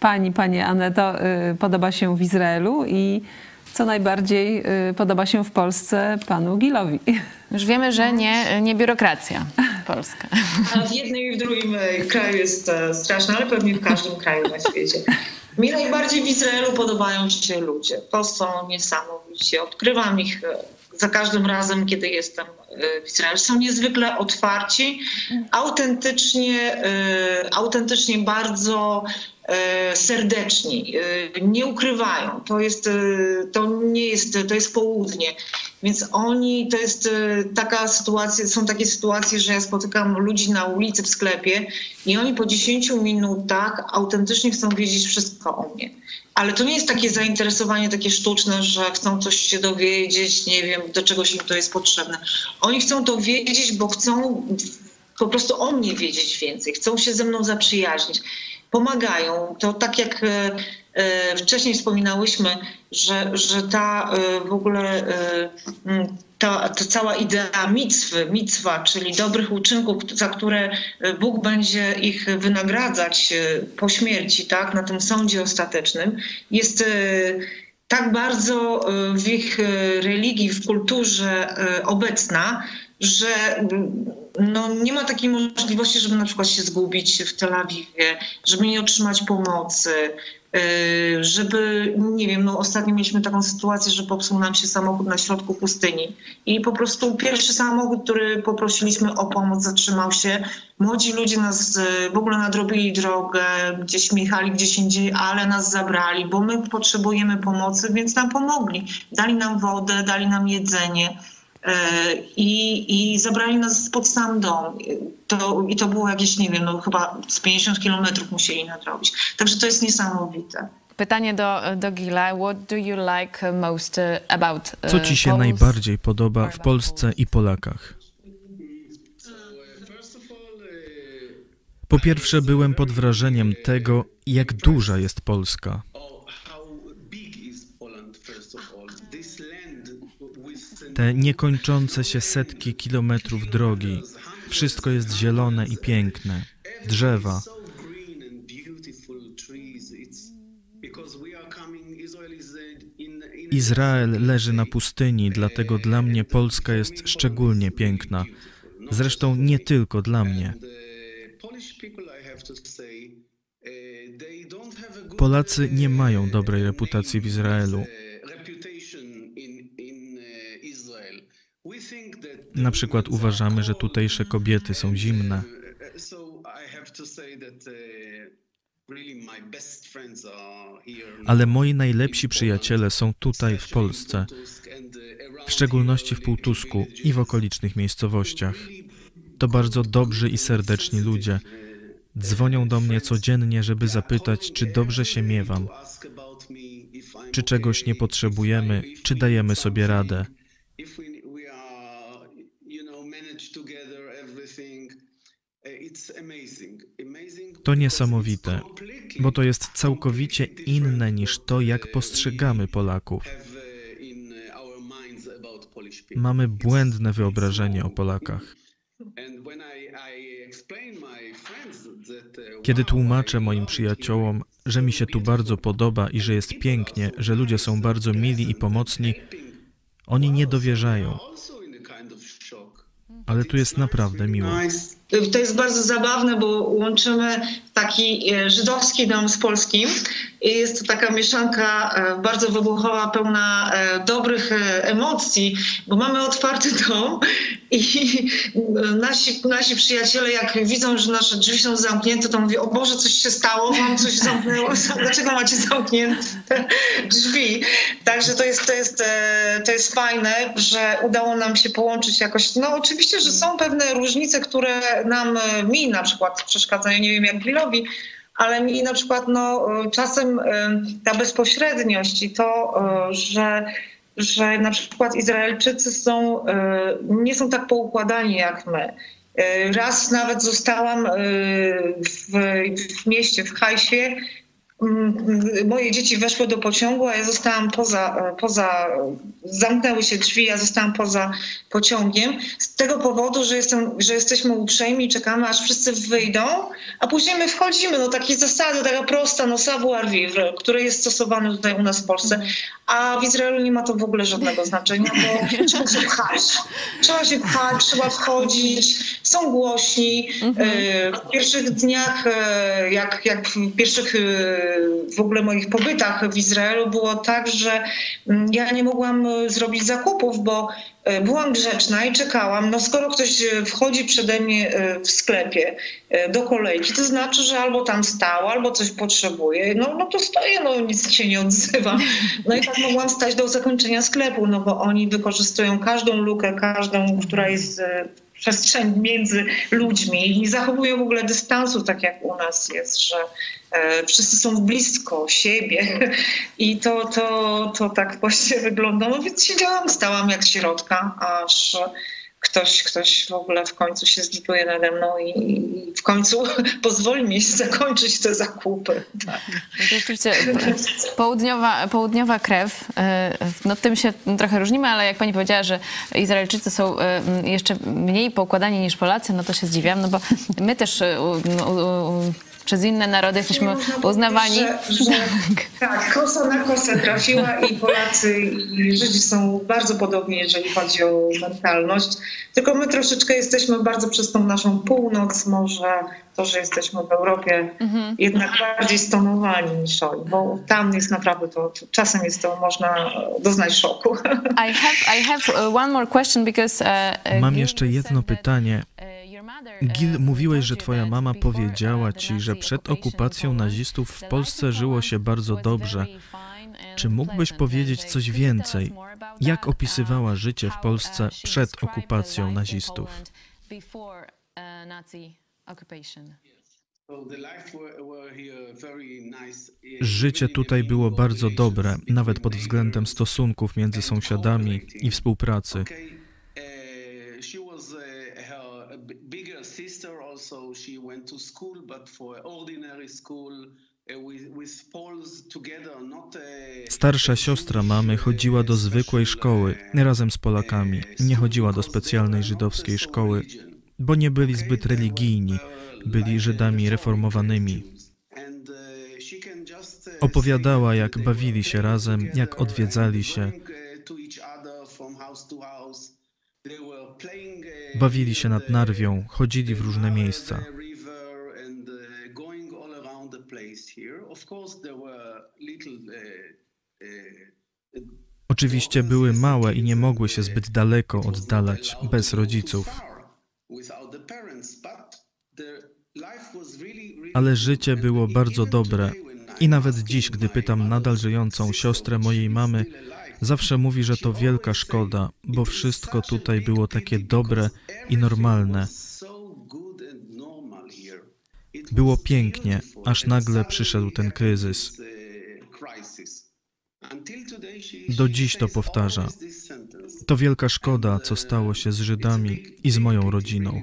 pani, panie Aneto, y, podoba się w Izraelu i co najbardziej y, podoba się w Polsce panu Gilowi. Już wiemy, że nie, nie biurokracja polska. A w jednym i w drugim kraju jest e, straszne, ale pewnie w każdym kraju na świecie. Mi najbardziej w Izraelu podobają się ludzie. To są niesamowici. Odkrywam ich e, za każdym razem, kiedy jestem e, w Izraelu. Są niezwykle otwarci, autentycznie, e, autentycznie bardzo serdeczni, e, nie ukrywają. To jest, e, to nie jest, to jest południe. Więc oni, to jest e, taka sytuacja, są takie sytuacje, że ja spotykam ludzi na ulicy, w sklepie i oni po 10 minutach autentycznie chcą wiedzieć wszystko o mnie. Ale to nie jest takie zainteresowanie takie sztuczne, że chcą coś się dowiedzieć, nie wiem, do czegoś im to jest potrzebne. Oni chcą to wiedzieć, bo chcą po prostu o mnie wiedzieć więcej, chcą się ze mną zaprzyjaźnić. Pomagają. To tak jak e, e, wcześniej wspominałyśmy, że, że ta e, w ogóle ta, ta cała idea mitwy, mitwa, czyli dobrych uczynków, za które Bóg będzie ich wynagradzać po śmierci, tak, na tym sądzie ostatecznym, jest tak bardzo w ich religii, w kulturze obecna, że no, nie ma takiej możliwości, żeby na przykład się zgubić w Tel Awiwie, żeby nie otrzymać pomocy, e, żeby, nie wiem, no ostatnio mieliśmy taką sytuację, że popsuł nam się samochód na środku pustyni i po prostu pierwszy samochód, który poprosiliśmy o pomoc, zatrzymał się. Młodzi ludzie nas e, w ogóle nadrobili drogę, gdzieś jechali gdzieś indziej, ale nas zabrali, bo my potrzebujemy pomocy, więc nam pomogli. Dali nam wodę, dali nam jedzenie. E, I, I zabrali nas pod sam dom. To, I to było jakieś, nie wiem, no chyba z 50 kilometrów musieli nadrobić. Także to jest niesamowite. Pytanie do, do Gila. What do you like most uh, about uh, Co ci się Poles? najbardziej podoba w Polsce i Polakach? Po pierwsze, byłem pod wrażeniem tego, jak duża jest Polska. Te niekończące się setki kilometrów drogi. Wszystko jest zielone i piękne. Drzewa. Izrael leży na pustyni, dlatego dla mnie Polska jest szczególnie piękna. Zresztą nie tylko dla mnie. Polacy nie mają dobrej reputacji w Izraelu. Na przykład uważamy, że tutejsze kobiety są zimne. Ale moi najlepsi przyjaciele są tutaj w Polsce, w szczególności w Półtusku i w okolicznych miejscowościach. To bardzo dobrzy i serdeczni ludzie. Dzwonią do mnie codziennie, żeby zapytać, czy dobrze się miewam, czy czegoś nie potrzebujemy, czy dajemy sobie radę. To niesamowite, bo to jest całkowicie inne niż to, jak postrzegamy Polaków. Mamy błędne wyobrażenie o Polakach. Kiedy tłumaczę moim przyjaciołom, że mi się tu bardzo podoba i że jest pięknie, że ludzie są bardzo mili i pomocni, oni nie dowierzają. ale tu jest naprawdę miło. To jest bardzo zabawne, bo łączymy taki e, żydowski dom z polskim jest to taka mieszanka e, bardzo wybuchowa, pełna e, dobrych emocji, bo mamy otwarty dom i nasi, nasi przyjaciele jak widzą, że nasze drzwi są zamknięte, to mówią, o Boże, coś się stało, mam coś zamknęło, dlaczego macie zamknięte drzwi? Także to jest, to jest, to jest fajne, że udało nam się połączyć jakoś. No oczywiście, że są pewne różnice, które nam, mi na przykład przeszkadzają, nie wiem jak Ale mi na przykład no, czasem ta bezpośredniość i to, że, że na przykład Izraelczycy są, nie są tak poukładani jak my. Raz nawet zostałam w, w mieście, w Hajsie, moje dzieci weszły do pociągu, a ja zostałam poza, poza, zamknęły się drzwi, ja zostałam poza pociągiem. Z tego powodu, że, jestem, że jesteśmy uprzejmi i czekamy, aż wszyscy wyjdą, a później my wchodzimy. No takie zasady, taka prosta, no savoir vivre, które jest stosowane tutaj u nas w Polsce. A w Izraelu nie ma to w ogóle żadnego znaczenia, bo trzeba się pchać. Trzeba się pchać, trzeba wchodzić, są głośni. W pierwszych dniach, jak, jak w pierwszych w ogóle moich pobytach w Izraelu było tak, że ja nie mogłam zrobić zakupów, bo byłam grzeczna i czekałam. No skoro ktoś wchodzi przede mnie w sklepie do kolejki, to znaczy, że albo tam stał, albo coś potrzebuje. No, no to stoję, no nic się nie odzywa. No i tak mogłam stać do zakończenia sklepu, no bo oni wykorzystują każdą lukę, każdą, która jest przestrzeń między ludźmi i nie zachowują w ogóle dystansu, tak jak u nas jest, że e, wszyscy są blisko siebie i to, to, to tak właściwie wygląda. No więc siedziałam, stałam jak środka, aż ktoś, ktoś w ogóle w końcu się zlituje nade mną i, w końcu pozwoli mi zakończyć te zakupy. Tak. No oczywiście południowa, południowa krew, no tym się trochę różnimy, ale jak pani powiedziała, że Izraelczycy są jeszcze mniej poukładani niż Polacy, no to się zdziwiam, no bo my też przez inne narody jesteśmy uznawani. Że, że, tak, kosa na kosę trafiła i Polacy i Żydzi są bardzo podobni, jeżeli chodzi o mentalność. Tylko my troszeczkę jesteśmy bardzo przez tą naszą północ, może to, że jesteśmy w Europie, mhm. jednak bardziej stonowani niż oni, bo tam jest naprawdę to, czasem jest to, można doznać szoku. I have, I have one more question because, uh, Mam jeszcze jedno pytanie. Gil, mówiłeś, że twoja mama powiedziała ci, że przed okupacją nazistów w Polsce żyło się bardzo dobrze. Czy mógłbyś powiedzieć coś więcej? Jak opisywała życie w Polsce przed okupacją nazistów? Życie tutaj było bardzo dobre, nawet pod względem stosunków między sąsiadami i współpracy. Also she went to school, but for ordinary school Starsza siostra mamy chodziła do zwykłej szkoły razem z Polakami. Nie chodziła do specjalnej żydowskiej szkoły, bo nie byli zbyt religijni, byli Żydami reformowanymi. Opowiadała, jak bawili się razem, jak odwiedzali się. Bawili się nad Narwią, chodzili w różne miejsca. Oczywiście były małe i nie mogły się zbyt daleko oddalać bez rodziców. Ale życie było bardzo dobre. I nawet dziś, gdy pytam nadal żyjącą siostrę mojej mamy, Zawsze mówi, że to wielka szkoda, bo wszystko tutaj było takie dobre i normalne. Było pięknie, aż nagle przyszedł ten kryzys. Do dziś to powtarza. To wielka szkoda, co stało się z Żydami i z moją rodziną.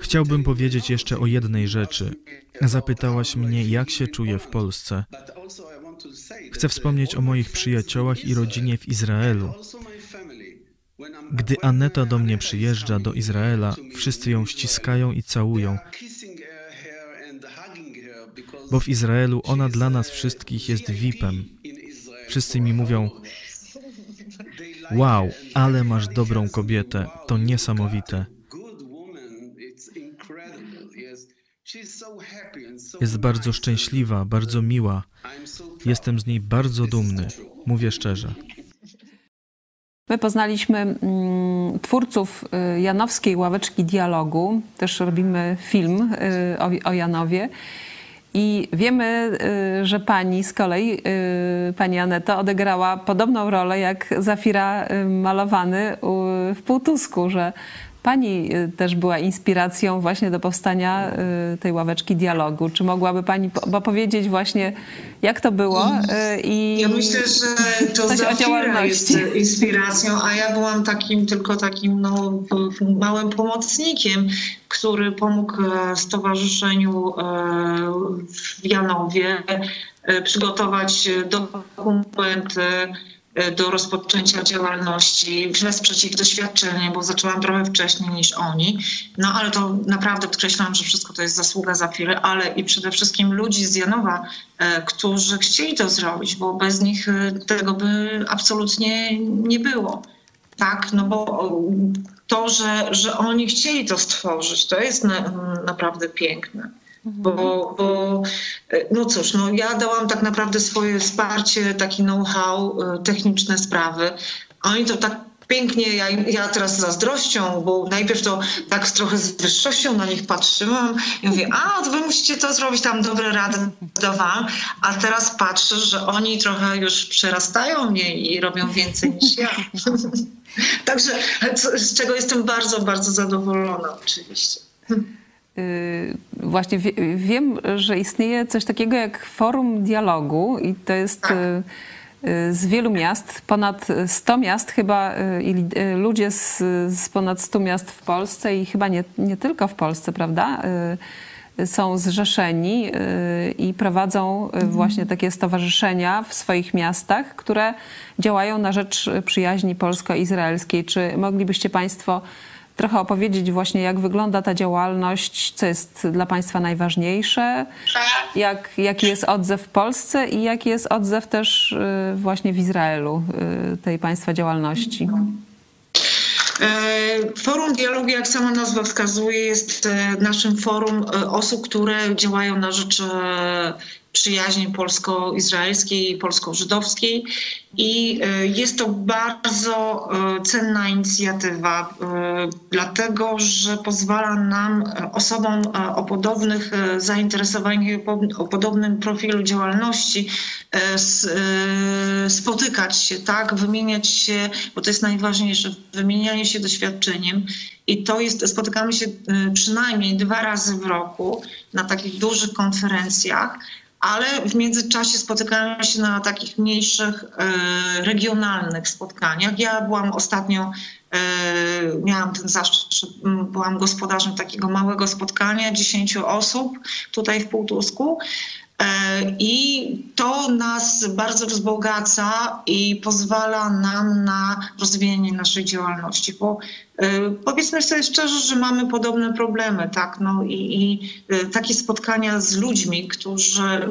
Chciałbym powiedzieć jeszcze o jednej rzeczy. Zapytałaś mnie, jak się czuję w Polsce. Chcę wspomnieć o moich przyjaciołach i rodzinie w Izraelu. Gdy Aneta do mnie przyjeżdża do Izraela, wszyscy ją ściskają i całują, bo w Izraelu ona dla nas wszystkich jest VIP-em. Wszyscy mi mówią, Wow, ale masz dobrą kobietę, to niesamowite. Jest bardzo szczęśliwa, bardzo miła. Jestem z niej bardzo dumny, mówię szczerze. My poznaliśmy mm, twórców y, Janowskiej Ławeczki Dialogu. Też robimy film y, o, Janowie. I wiemy, y, że pani z kolei, pani Aneto, odegrała podobną rolę jak Zafira malowany w Półtusku, że pani y, też była inspiracją właśnie do powstania y, tej ławeczki dialogu. Czy mogłaby pani po- opowiedzieć właśnie, jak to było? y, I Ja myślę, że to Zafira jest inspiracją, a ja byłam takim tylko takim no, małym pomocnikiem, który pomógł e, Stowarzyszeniu e, w Janowie e, przygotować dokumenty do rozpoczęcia działalności, wesprzeć ich doświadczenie, bo zaczęłam trochę wcześniej niż oni. No ale to naprawdę podkreślam, że wszystko to jest zasługa Zafiry, ale i przede wszystkim ludzi z Janowa, e, którzy chcieli to zrobić, bo bez nich e, tego by absolutnie nie było. Tak, no bo to, że, że oni chcieli to stworzyć, to jest na, naprawdę piękne. Bo, bo e, no cóż, no ja dałam tak naprawdę swoje wsparcie, taki know-how, e, techniczne sprawy. a Oni to tak pięknie, ja, ja teraz z zazdrością, bo najpierw to tak trochę z wyższością na nich patrzyłam i mówię, a to wy musicie to zrobić, tam dobre rady dawałam, a teraz patrzę, że oni trochę już przerastają mnie i robią więcej niż ja. Także co- z czego jestem bardzo, bardzo zadowolona oczywiście. Y, Właśnie wie, wiem, że istnieje coś takiego jak forum dialogu i to jest y, y, z wielu miast, ponad 100 miast chyba i ludzie z, z ponad 100 miast w Polsce i chyba nie, nie tylko w Polsce, prawda? Są zrzeszeni i prowadzą y, właśnie takie stowarzyszenia w swoich miastach, które działają na rzecz przyjaźni polsko-izraelskiej. Czy moglibyście Państwo trochę opowiedzieć właśnie, jak wygląda ta działalność, co jest dla Państwa najważniejsze, jak, jaki jest odzew w Polsce i jaki jest odzew też y, właśnie w Izraelu y, tej Państwa działalności. E, Forum Dialogu, jak sama nazwa wskazuje, jest e, naszym forum e, osób, które działają na rzecz przyjaźni polsko-izraelskiej polsko-żydowskiej. I e, jest to bardzo e, cenna inicjatywa, e, dlatego że pozwala nam, osobom o podobnych zainteresowaniach o po- o podobnym profilu działalności, spotykać się, tak, wymieniać się, bo to jest najważniejsze, wymienianie się doświadczeniem. I to jest, spotykamy się przynajmniej dwa razy w roku na takich dużych konferencjach, ale w międzyczasie spotykamy się na takich mniejszych, e, regionalnych spotkaniach. Ja byłam ostatnio, e, miałam ten zaszczyt, byłam gospodarzem takiego małego spotkania, 10 osób tutaj w Półtusku. E, I to nas bardzo wzbogaca i pozwala nam na rozwijanie naszej działalności, bo e, powiedzmy sobie szczerze, że mamy podobne problemy, tak? No i, i e, takie spotkania z ludźmi, którzy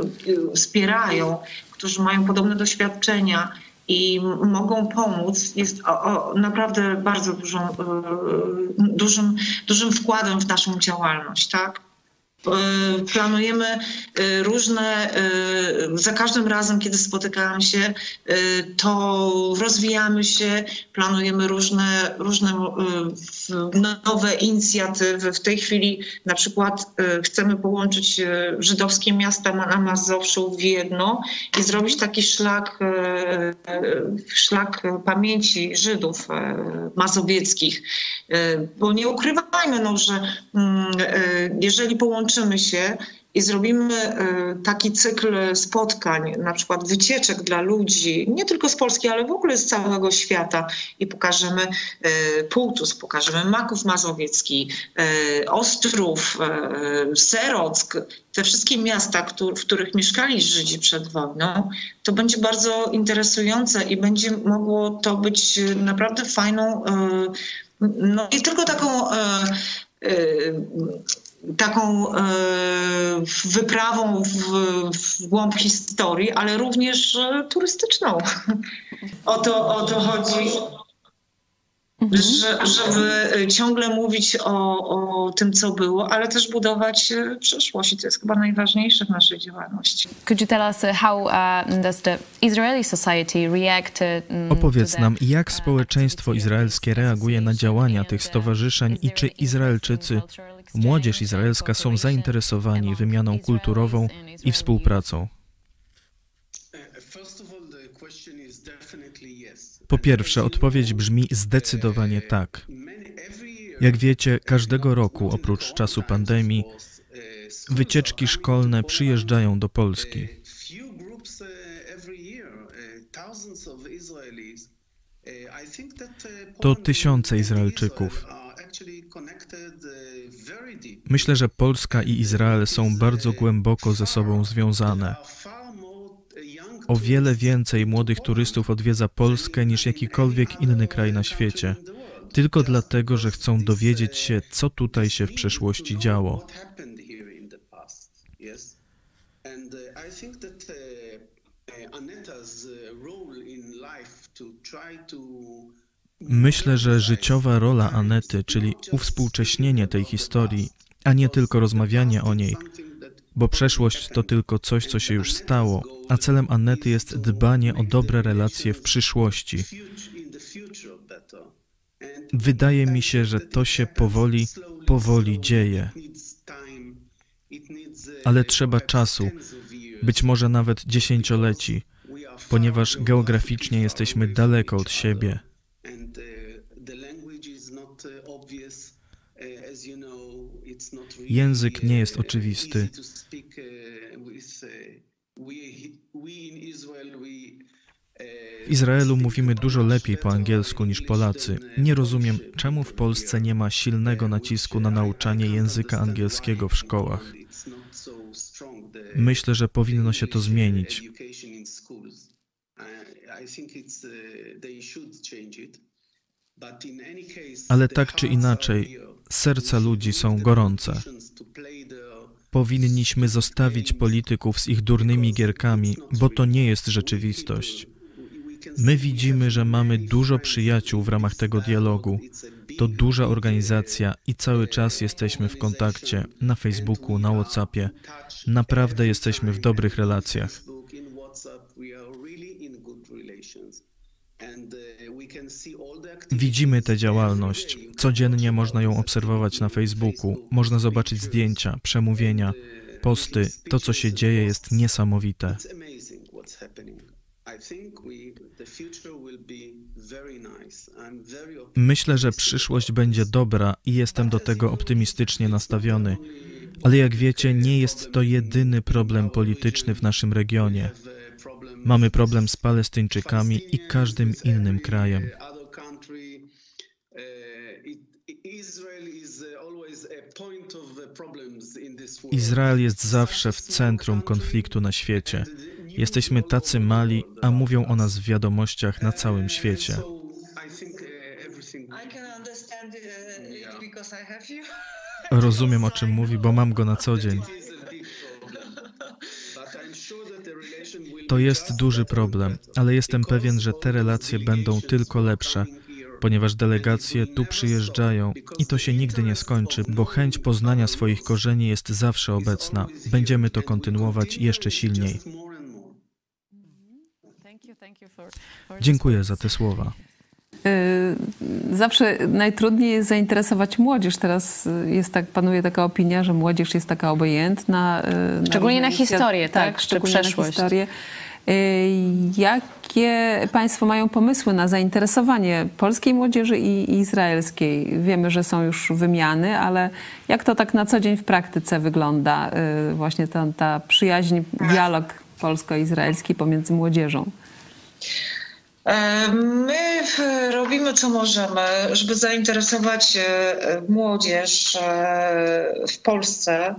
wspierają, którzy mają podobne doświadczenia i mogą pomóc, jest o, o, naprawdę bardzo dużą, dużym, dużym wkładem w naszą działalność, tak? E, Planujemy e, różne, e, za każdym razem, kiedy spotykamy się, to rozwijamy się, planujemy różne, różne nowe inicjatywy. W tej chwili na przykład chcemy połączyć żydowskie miasta na Mazowszu w jedno i zrobić taki szlak, szlak pamięci Żydów mazowieckich. Bo nie ukrywajmy, no, że mm, jeżeli połączymy się i zrobimy e, taki cykl spotkań, na przykład wycieczek dla ludzi, nie tylko z Polski, ale w ogóle z całego świata i pokażemy e, Półtus, pokażemy Maków Mazowiecki, e, Ostrów, Serock, te wszystkie miasta, w których mieszkali Żydzi przed wojną, to będzie bardzo interesujące i będzie mogło to być naprawdę fajną, no nie tylko taką taką e, wyprawą w, w głąb historii, ale również e, turystyczną. O to, o to chodzi. Że, żeby ciągle mówić o, o tym, co było, ale też budować e, przyszłość. I to jest chyba najważniejsze w naszej działalności. Could you tell us uh, how uh, does the Israeli society react to, mm, Opowiedz to the, nam, jak społeczeństwo izraelskie reaguje na działania tych stowarzyszeń i czy Izraelczycy, młodzież izraelska są zainteresowani wymianą kulturową i współpracą. First of all, the question is definitely yes. Po pierwsze, odpowiedź brzmi zdecydowanie tak. Jak wiecie, każdego roku, oprócz czasu pandemii, wycieczki szkolne przyjeżdżają do Polski. To tysiące Izraelczyków. Myślę, że Polska i Izrael są bardzo głęboko ze sobą związane. Far more, uh, young O wiele więcej młodych turystów odwiedza Polskę niż jakikolwiek inny kraj na świecie. Tylko dlatego, że chcą dowiedzieć się, co tutaj się w przeszłości działo. Myślę, że życiowa rola Anety, czyli uwspółcześnienie tej historii, a nie tylko rozmawianie o niej, bo przeszłość to tylko coś, co się już stało, a celem Anety jest dbanie o dobre relacje w przyszłości. Wydaje mi się, że to się powoli, powoli dzieje, ale trzeba czasu, być może nawet dziesięcioleci, ponieważ geograficznie jesteśmy daleko od siebie. other. And uh, the language is not uh, obvious. Uh, as you know, it's not really, Język nie jest uh, oczywisty. easy to speak, uh, with, uh, we, we in Israel, we, uh, W Izraelu mówimy dużo lepiej po angielsku niż Polacy. Nie rozumiem, czemu w Polsce nie ma silnego nacisku na nauczanie języka angielskiego w szkołach. Myślę, że powinno się to zmienić. Ale tak czy inaczej, serca ludzi są gorące. Powinniśmy zostawić polityków z ich durnymi gierkami, bo to nie jest rzeczywistość. My widzimy, że mamy dużo przyjaciół w ramach tego dialogu. To duża organizacja i cały czas jesteśmy w kontakcie na Facebooku, na WhatsAppie. Naprawdę jesteśmy w dobrych relacjach. Widzimy tę działalność. Codziennie można ją obserwować na Facebooku. Można zobaczyć zdjęcia, przemówienia, posty. To, co się dzieje, jest niesamowite. Myślę, że przyszłość będzie dobra i jestem do tego optymistycznie nastawiony. Ale jak wiecie, nie jest to jedyny problem polityczny w naszym regionie. Mamy problem z Palestyńczykami i każdym innym krajem. Izrael jest zawsze w centrum konfliktu na świecie. Jesteśmy tacy mali, a mówią o nas w wiadomościach na całym świecie. Rozumiem, o czym mówi, bo mam go na co dzień. To jest duży problem, ale jestem pewien, że te relacje będą tylko lepsze, ponieważ delegacje tu przyjeżdżają i to się nigdy nie skończy, bo chęć poznania swoich korzeni jest zawsze obecna. Będziemy to kontynuować jeszcze silniej. Dziękuję za te słowa. Y, Zawsze najtrudniej jest zainteresować młodzież. Teraz jest tak, panuje taka opinia, że młodzież jest taka obojętna. y, Szczególnie na inicjatywy. historię, tak? Czy szczególnie na przeszłość. historię. Y, Jakie Państwo mają pomysły na zainteresowanie polskiej młodzieży i izraelskiej? Wiemy, że są już wymiany, ale jak to tak na co dzień w praktyce wygląda? Właśnie ta, ta przyjaźń, dialog polsko-izraelski pomiędzy młodzieżą. My robimy co możemy, żeby zainteresować e, młodzież e, w Polsce,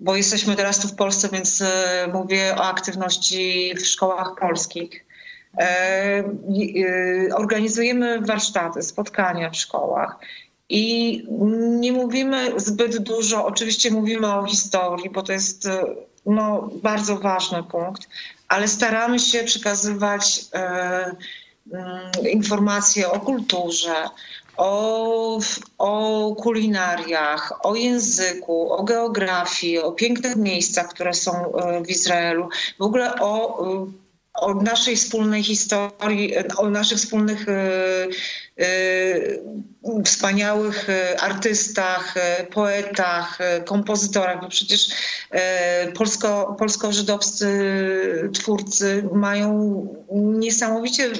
bo jesteśmy teraz tu w Polsce, więc e, mówię o aktywności w szkołach polskich. Organizujemy warsztaty, spotkania w szkołach. I nie mówimy zbyt dużo, oczywiście mówimy o historii, bo to jest no, bardzo ważny punkt, ale staramy się przekazywać e, mm, informacje o kulturze, o, o kulinariach, o języku, o geografii, o pięknych miejscach, które są e, w Izraelu, w ogóle o, o naszej wspólnej historii, o naszych wspólnych e, wspaniałych artystach, poetach, kompozytorach, bo przecież polsko, polsko-żydowscy twórcy mają niesamowicie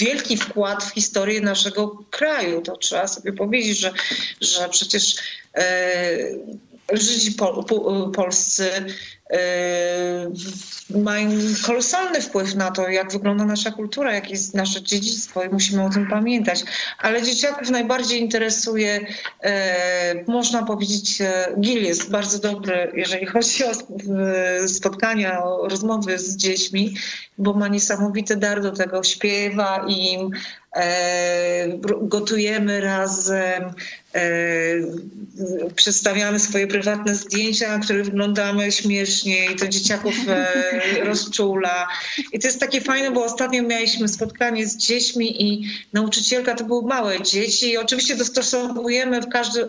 wielki wkład w historię naszego kraju. To trzeba sobie powiedzieć, że, że przecież e, Żydzi po, po, polscy e, mają kolosalny wpływ na to, jak wygląda nasza kultura, jakie jest nasze dziedzictwo i musimy o tym pamiętać. Ale dzieciaków najbardziej interesuje, e, można powiedzieć, e, Gil jest bardzo dobry, jeżeli chodzi o spotkania, o rozmowy z dziećmi, bo ma niesamowity dar do tego, śpiewa im, e, gotujemy razem, e, przedstawiamy swoje prywatne zdjęcia, na których wyglądamy śmiesznie i to dzieciaków e, rozczula. I to jest takie fajne, bo ostatnio mieliśmy spotkanie z dziećmi i nauczycielka to były małe dzieci i oczywiście dostosowujemy każdy,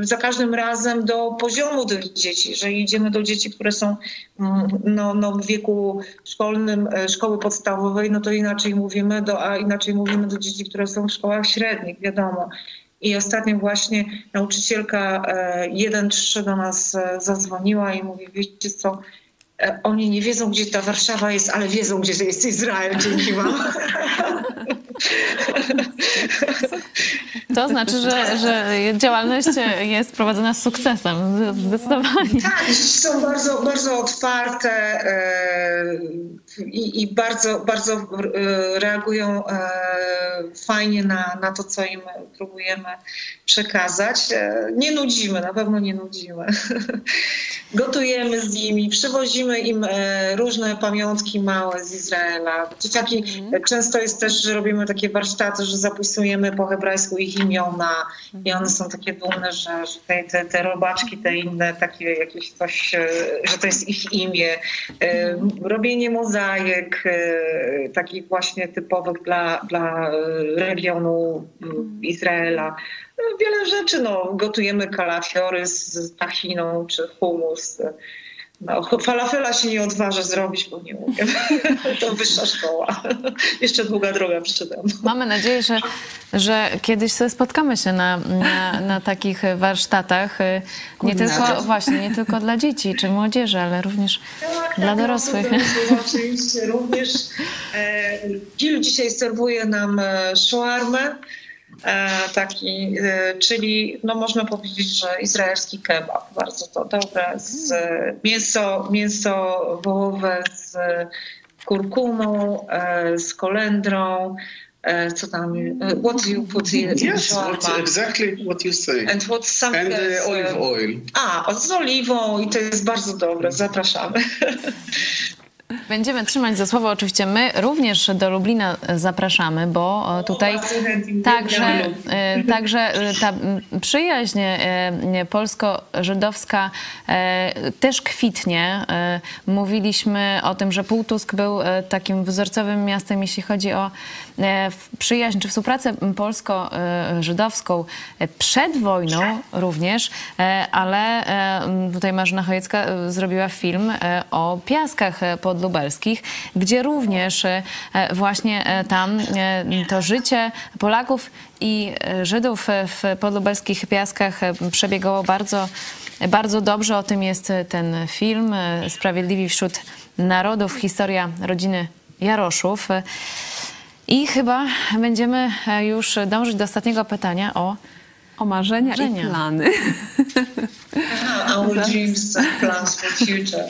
za każdym razem do poziomu tych dzieci, że idziemy do dzieci, które są mm, no, no w wieku szkolnym, szkoły podstawowej, no to inaczej mówimy, do, a inaczej mówimy do dzieci, które są w szkołach średnich, wiadomo. I ostatnio właśnie nauczycielka 1-3 do nas zadzwoniła i mówi, wiecie co, oni nie wiedzą, gdzie ta Warszawa jest, ale wiedzą, gdzie jest Izrael, dzięki wam. To znaczy, że, że działalność jest prowadzona z sukcesem, zdecydowanie. Tak, są bardzo, bardzo otwarte i, i bardzo, bardzo reagują fajnie na, na to, co im próbujemy przekazać. Nie nudzimy, na pewno nie nudzimy. Gotujemy z nimi, przywozimy im różne pamiątki małe z Izraela. Dzieciaki mm. często jest też, że robimy takie warsztaty, że zapisujemy po hebrajsku ich imiona i one są takie dumne, że, że te, te, te robaczki, te inne takie jakieś coś, że to jest ich imię. Robienie mozaiek takich właśnie typowych dla, dla regionu Izraela. Wiele rzeczy, no, gotujemy kalafiory z tachiną czy humus. No, falafela się nie odważę zrobić, bo nie umiem. To wyższa szkoła. Jeszcze długa droga przede mną. Mamy nadzieję, że, że kiedyś sobie spotkamy się na, na, na takich warsztatach. Nie tylko, właśnie, nie tylko dla dzieci czy młodzieży, ale również tak, dla tak, dorosłych. Oczywiście również. E, Gil dzisiaj serwuje nam shawarmę. E, taki, e, czyli no można powiedzieć, że izraelski kebab, bardzo to dobre, z mięso, mięso wołowe z kurkumą, e, z kolendrą, co tam, what do you put in Yes, what, exactly what you say. And what's some And uh, olive oil. A, z oliwą i to jest bardzo dobre, zapraszamy. Będziemy trzymać za słowo. Oczywiście my również do Lublina zapraszamy, bo tutaj także, także ta przyjaźń polsko-żydowska też kwitnie. Mówiliśmy o tym, że Półtusk był takim wzorcowym miastem, jeśli chodzi o przyjaźń czy współpracę polsko-żydowską przed wojną również, ale tutaj Marzena Chojecka zrobiła film o piaskach pod lubelskich, gdzie również właśnie tam to życie Polaków i Żydów w podlubelskich piaskach przebiegało bardzo, bardzo dobrze. O tym jest ten film Sprawiedliwi wśród Narodów, historia rodziny Jaroszów. I chyba będziemy już dążyć do ostatniego pytania o o marzenia, marzenia. i plany. Our dreams and plans for future.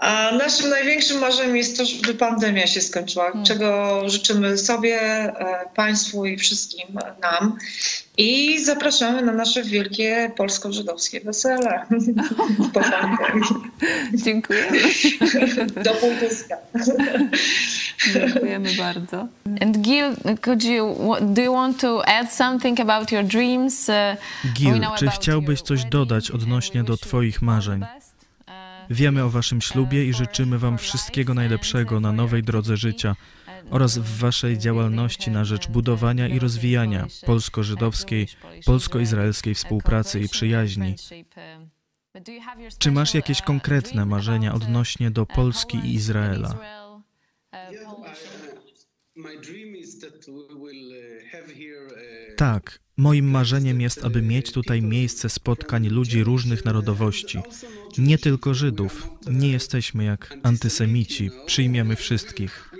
A naszym największym marzeniem jest to, żeby pandemia się skończyła, hmm. czego życzymy sobie, Państwu i wszystkim nam. I zapraszamy na nasze wielkie polsko-żydowskie wesele po pandemii. Dziękujemy. Do Półtuska. Dziękujemy bardzo. And Gil, could you, do you want to add something about your dreams? Uh, Gil, czy chciałbyś coś dodać odnośnie do Twoich marzeń? Wiemy o Waszym ślubie i życzymy Wam wszystkiego najlepszego na nowej drodze życia. oraz w Waszej działalności na rzecz budowania i rozwijania polsko-żydowskiej, polsko-izraelskiej współpracy i przyjaźni. Czy masz jakieś konkretne marzenia odnośnie do Polski i Izraela? Tak, moim marzeniem jest, aby mieć tutaj miejsce spotkań ludzi różnych narodowości, nie tylko Żydów. Nie jesteśmy jak antysemici, przyjmiemy wszystkich.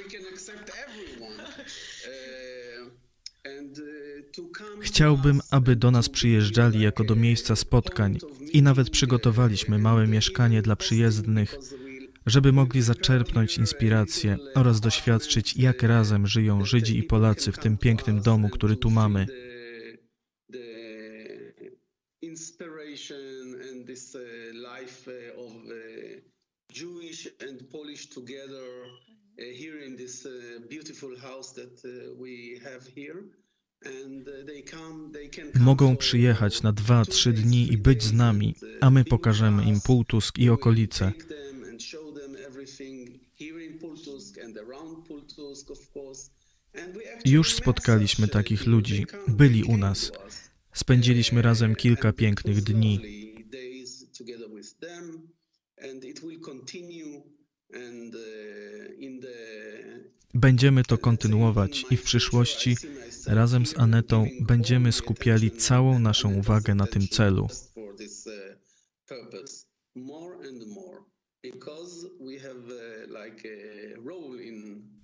Chciałbym, aby do nas przyjeżdżali jako do miejsca spotkań i nawet przygotowaliśmy małe mieszkanie dla przyjezdnych, żeby mogli zaczerpnąć inspirację oraz doświadczyć, jak razem żyją Żydzi i Polacy w tym pięknym domu, który tu mamy. Jewish and Polish together here in this beautiful house that we have here. Mogą przyjechać na dwa, trzy dni i być z nami, a my pokażemy im Półtusk i okolice. Już spotkaliśmy takich ludzi, byli u nas. Spędziliśmy razem kilka pięknych dni. Będziemy to kontynuować i w przyszłości razem z Anetą będziemy skupiali całą naszą uwagę na tym celu.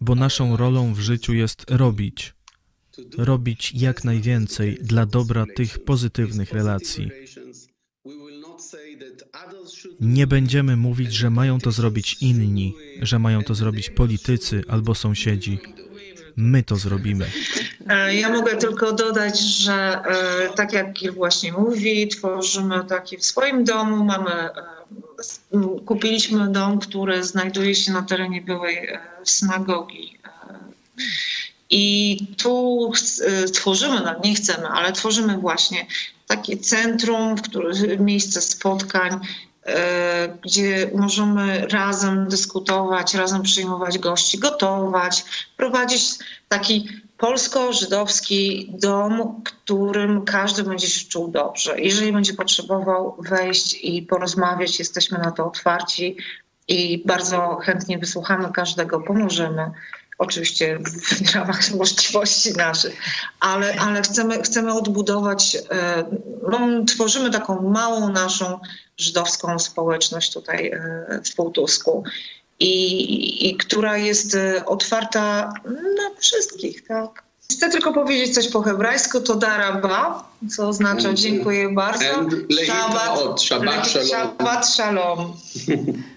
Bo naszą rolą w życiu jest robić. Robić jak najwięcej dla dobra tych pozytywnych relacji. Nie będziemy mówić, że mają to zrobić inni, że mają to zrobić politycy albo sąsiedzi. My to zrobimy. E, ja mogę tylko dodać, że e, tak jak Gil właśnie mówi, tworzymy taki w swoim domu, mamy, e, kupiliśmy dom, który znajduje się na terenie byłej synagogi. I tu tworzymy, no nie chcemy, ale tworzymy właśnie takie centrum, miejsce spotkań, gdzie możemy razem dyskutować, razem przyjmować gości, gotować, prowadzić taki polsko-żydowski dom, którym każdy będzie się czuł dobrze. Jeżeli będzie potrzebował wejść i porozmawiać, jesteśmy na to otwarci i bardzo chętnie wysłuchamy każdego, pomożemy. Oczywiście w ramach możliwości naszych, ale, ale chcemy, chcemy odbudować, e, no, tworzymy taką małą naszą żydowską społeczność tutaj e, w Półtusku i, i która jest e, otwarta na wszystkich, tak? Chcę tylko powiedzieć coś po hebrajsku, to daraba, co oznacza dziękuję bardzo. Shabbat shalom.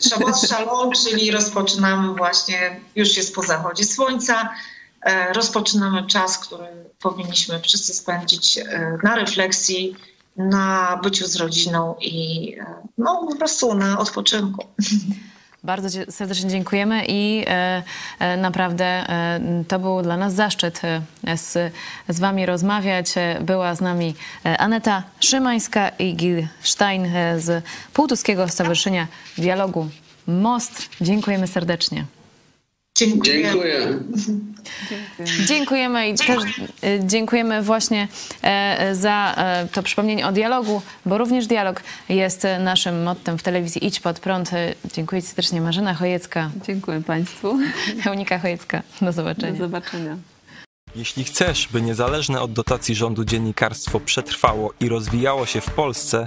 Shabbat shalom, czyli rozpoczynamy właśnie, już jest po zachodzie słońca, e, rozpoczynamy czas, który powinniśmy wszyscy spędzić e, na refleksji, na byciu z rodziną i no, po prostu na odpoczynku. Bardzo serdecznie dziękujemy i e, e, naprawdę e, to był dla nas zaszczyt z, z Wami rozmawiać. Była z nami Aneta Szymańska i Gil Stein z Półtuskiego Stowarzyszenia Dialogu Most. Dziękujemy serdecznie. Dziękuję. Dziękuję. Dziękujemy i też y, dziękujemy właśnie e, za e, to przypomnienie o dialogu, bo również dialog jest naszym mottem w telewizji Idź Pod Prąd. Dziękuję Ci serdecznie Marzena Chojecka. Dziękuję Państwu. Eunika Chojecka. Do zobaczenia. Do zobaczenia. Jeśli chcesz, by niezależne od dotacji rządu dziennikarstwo przetrwało i rozwijało się w Polsce,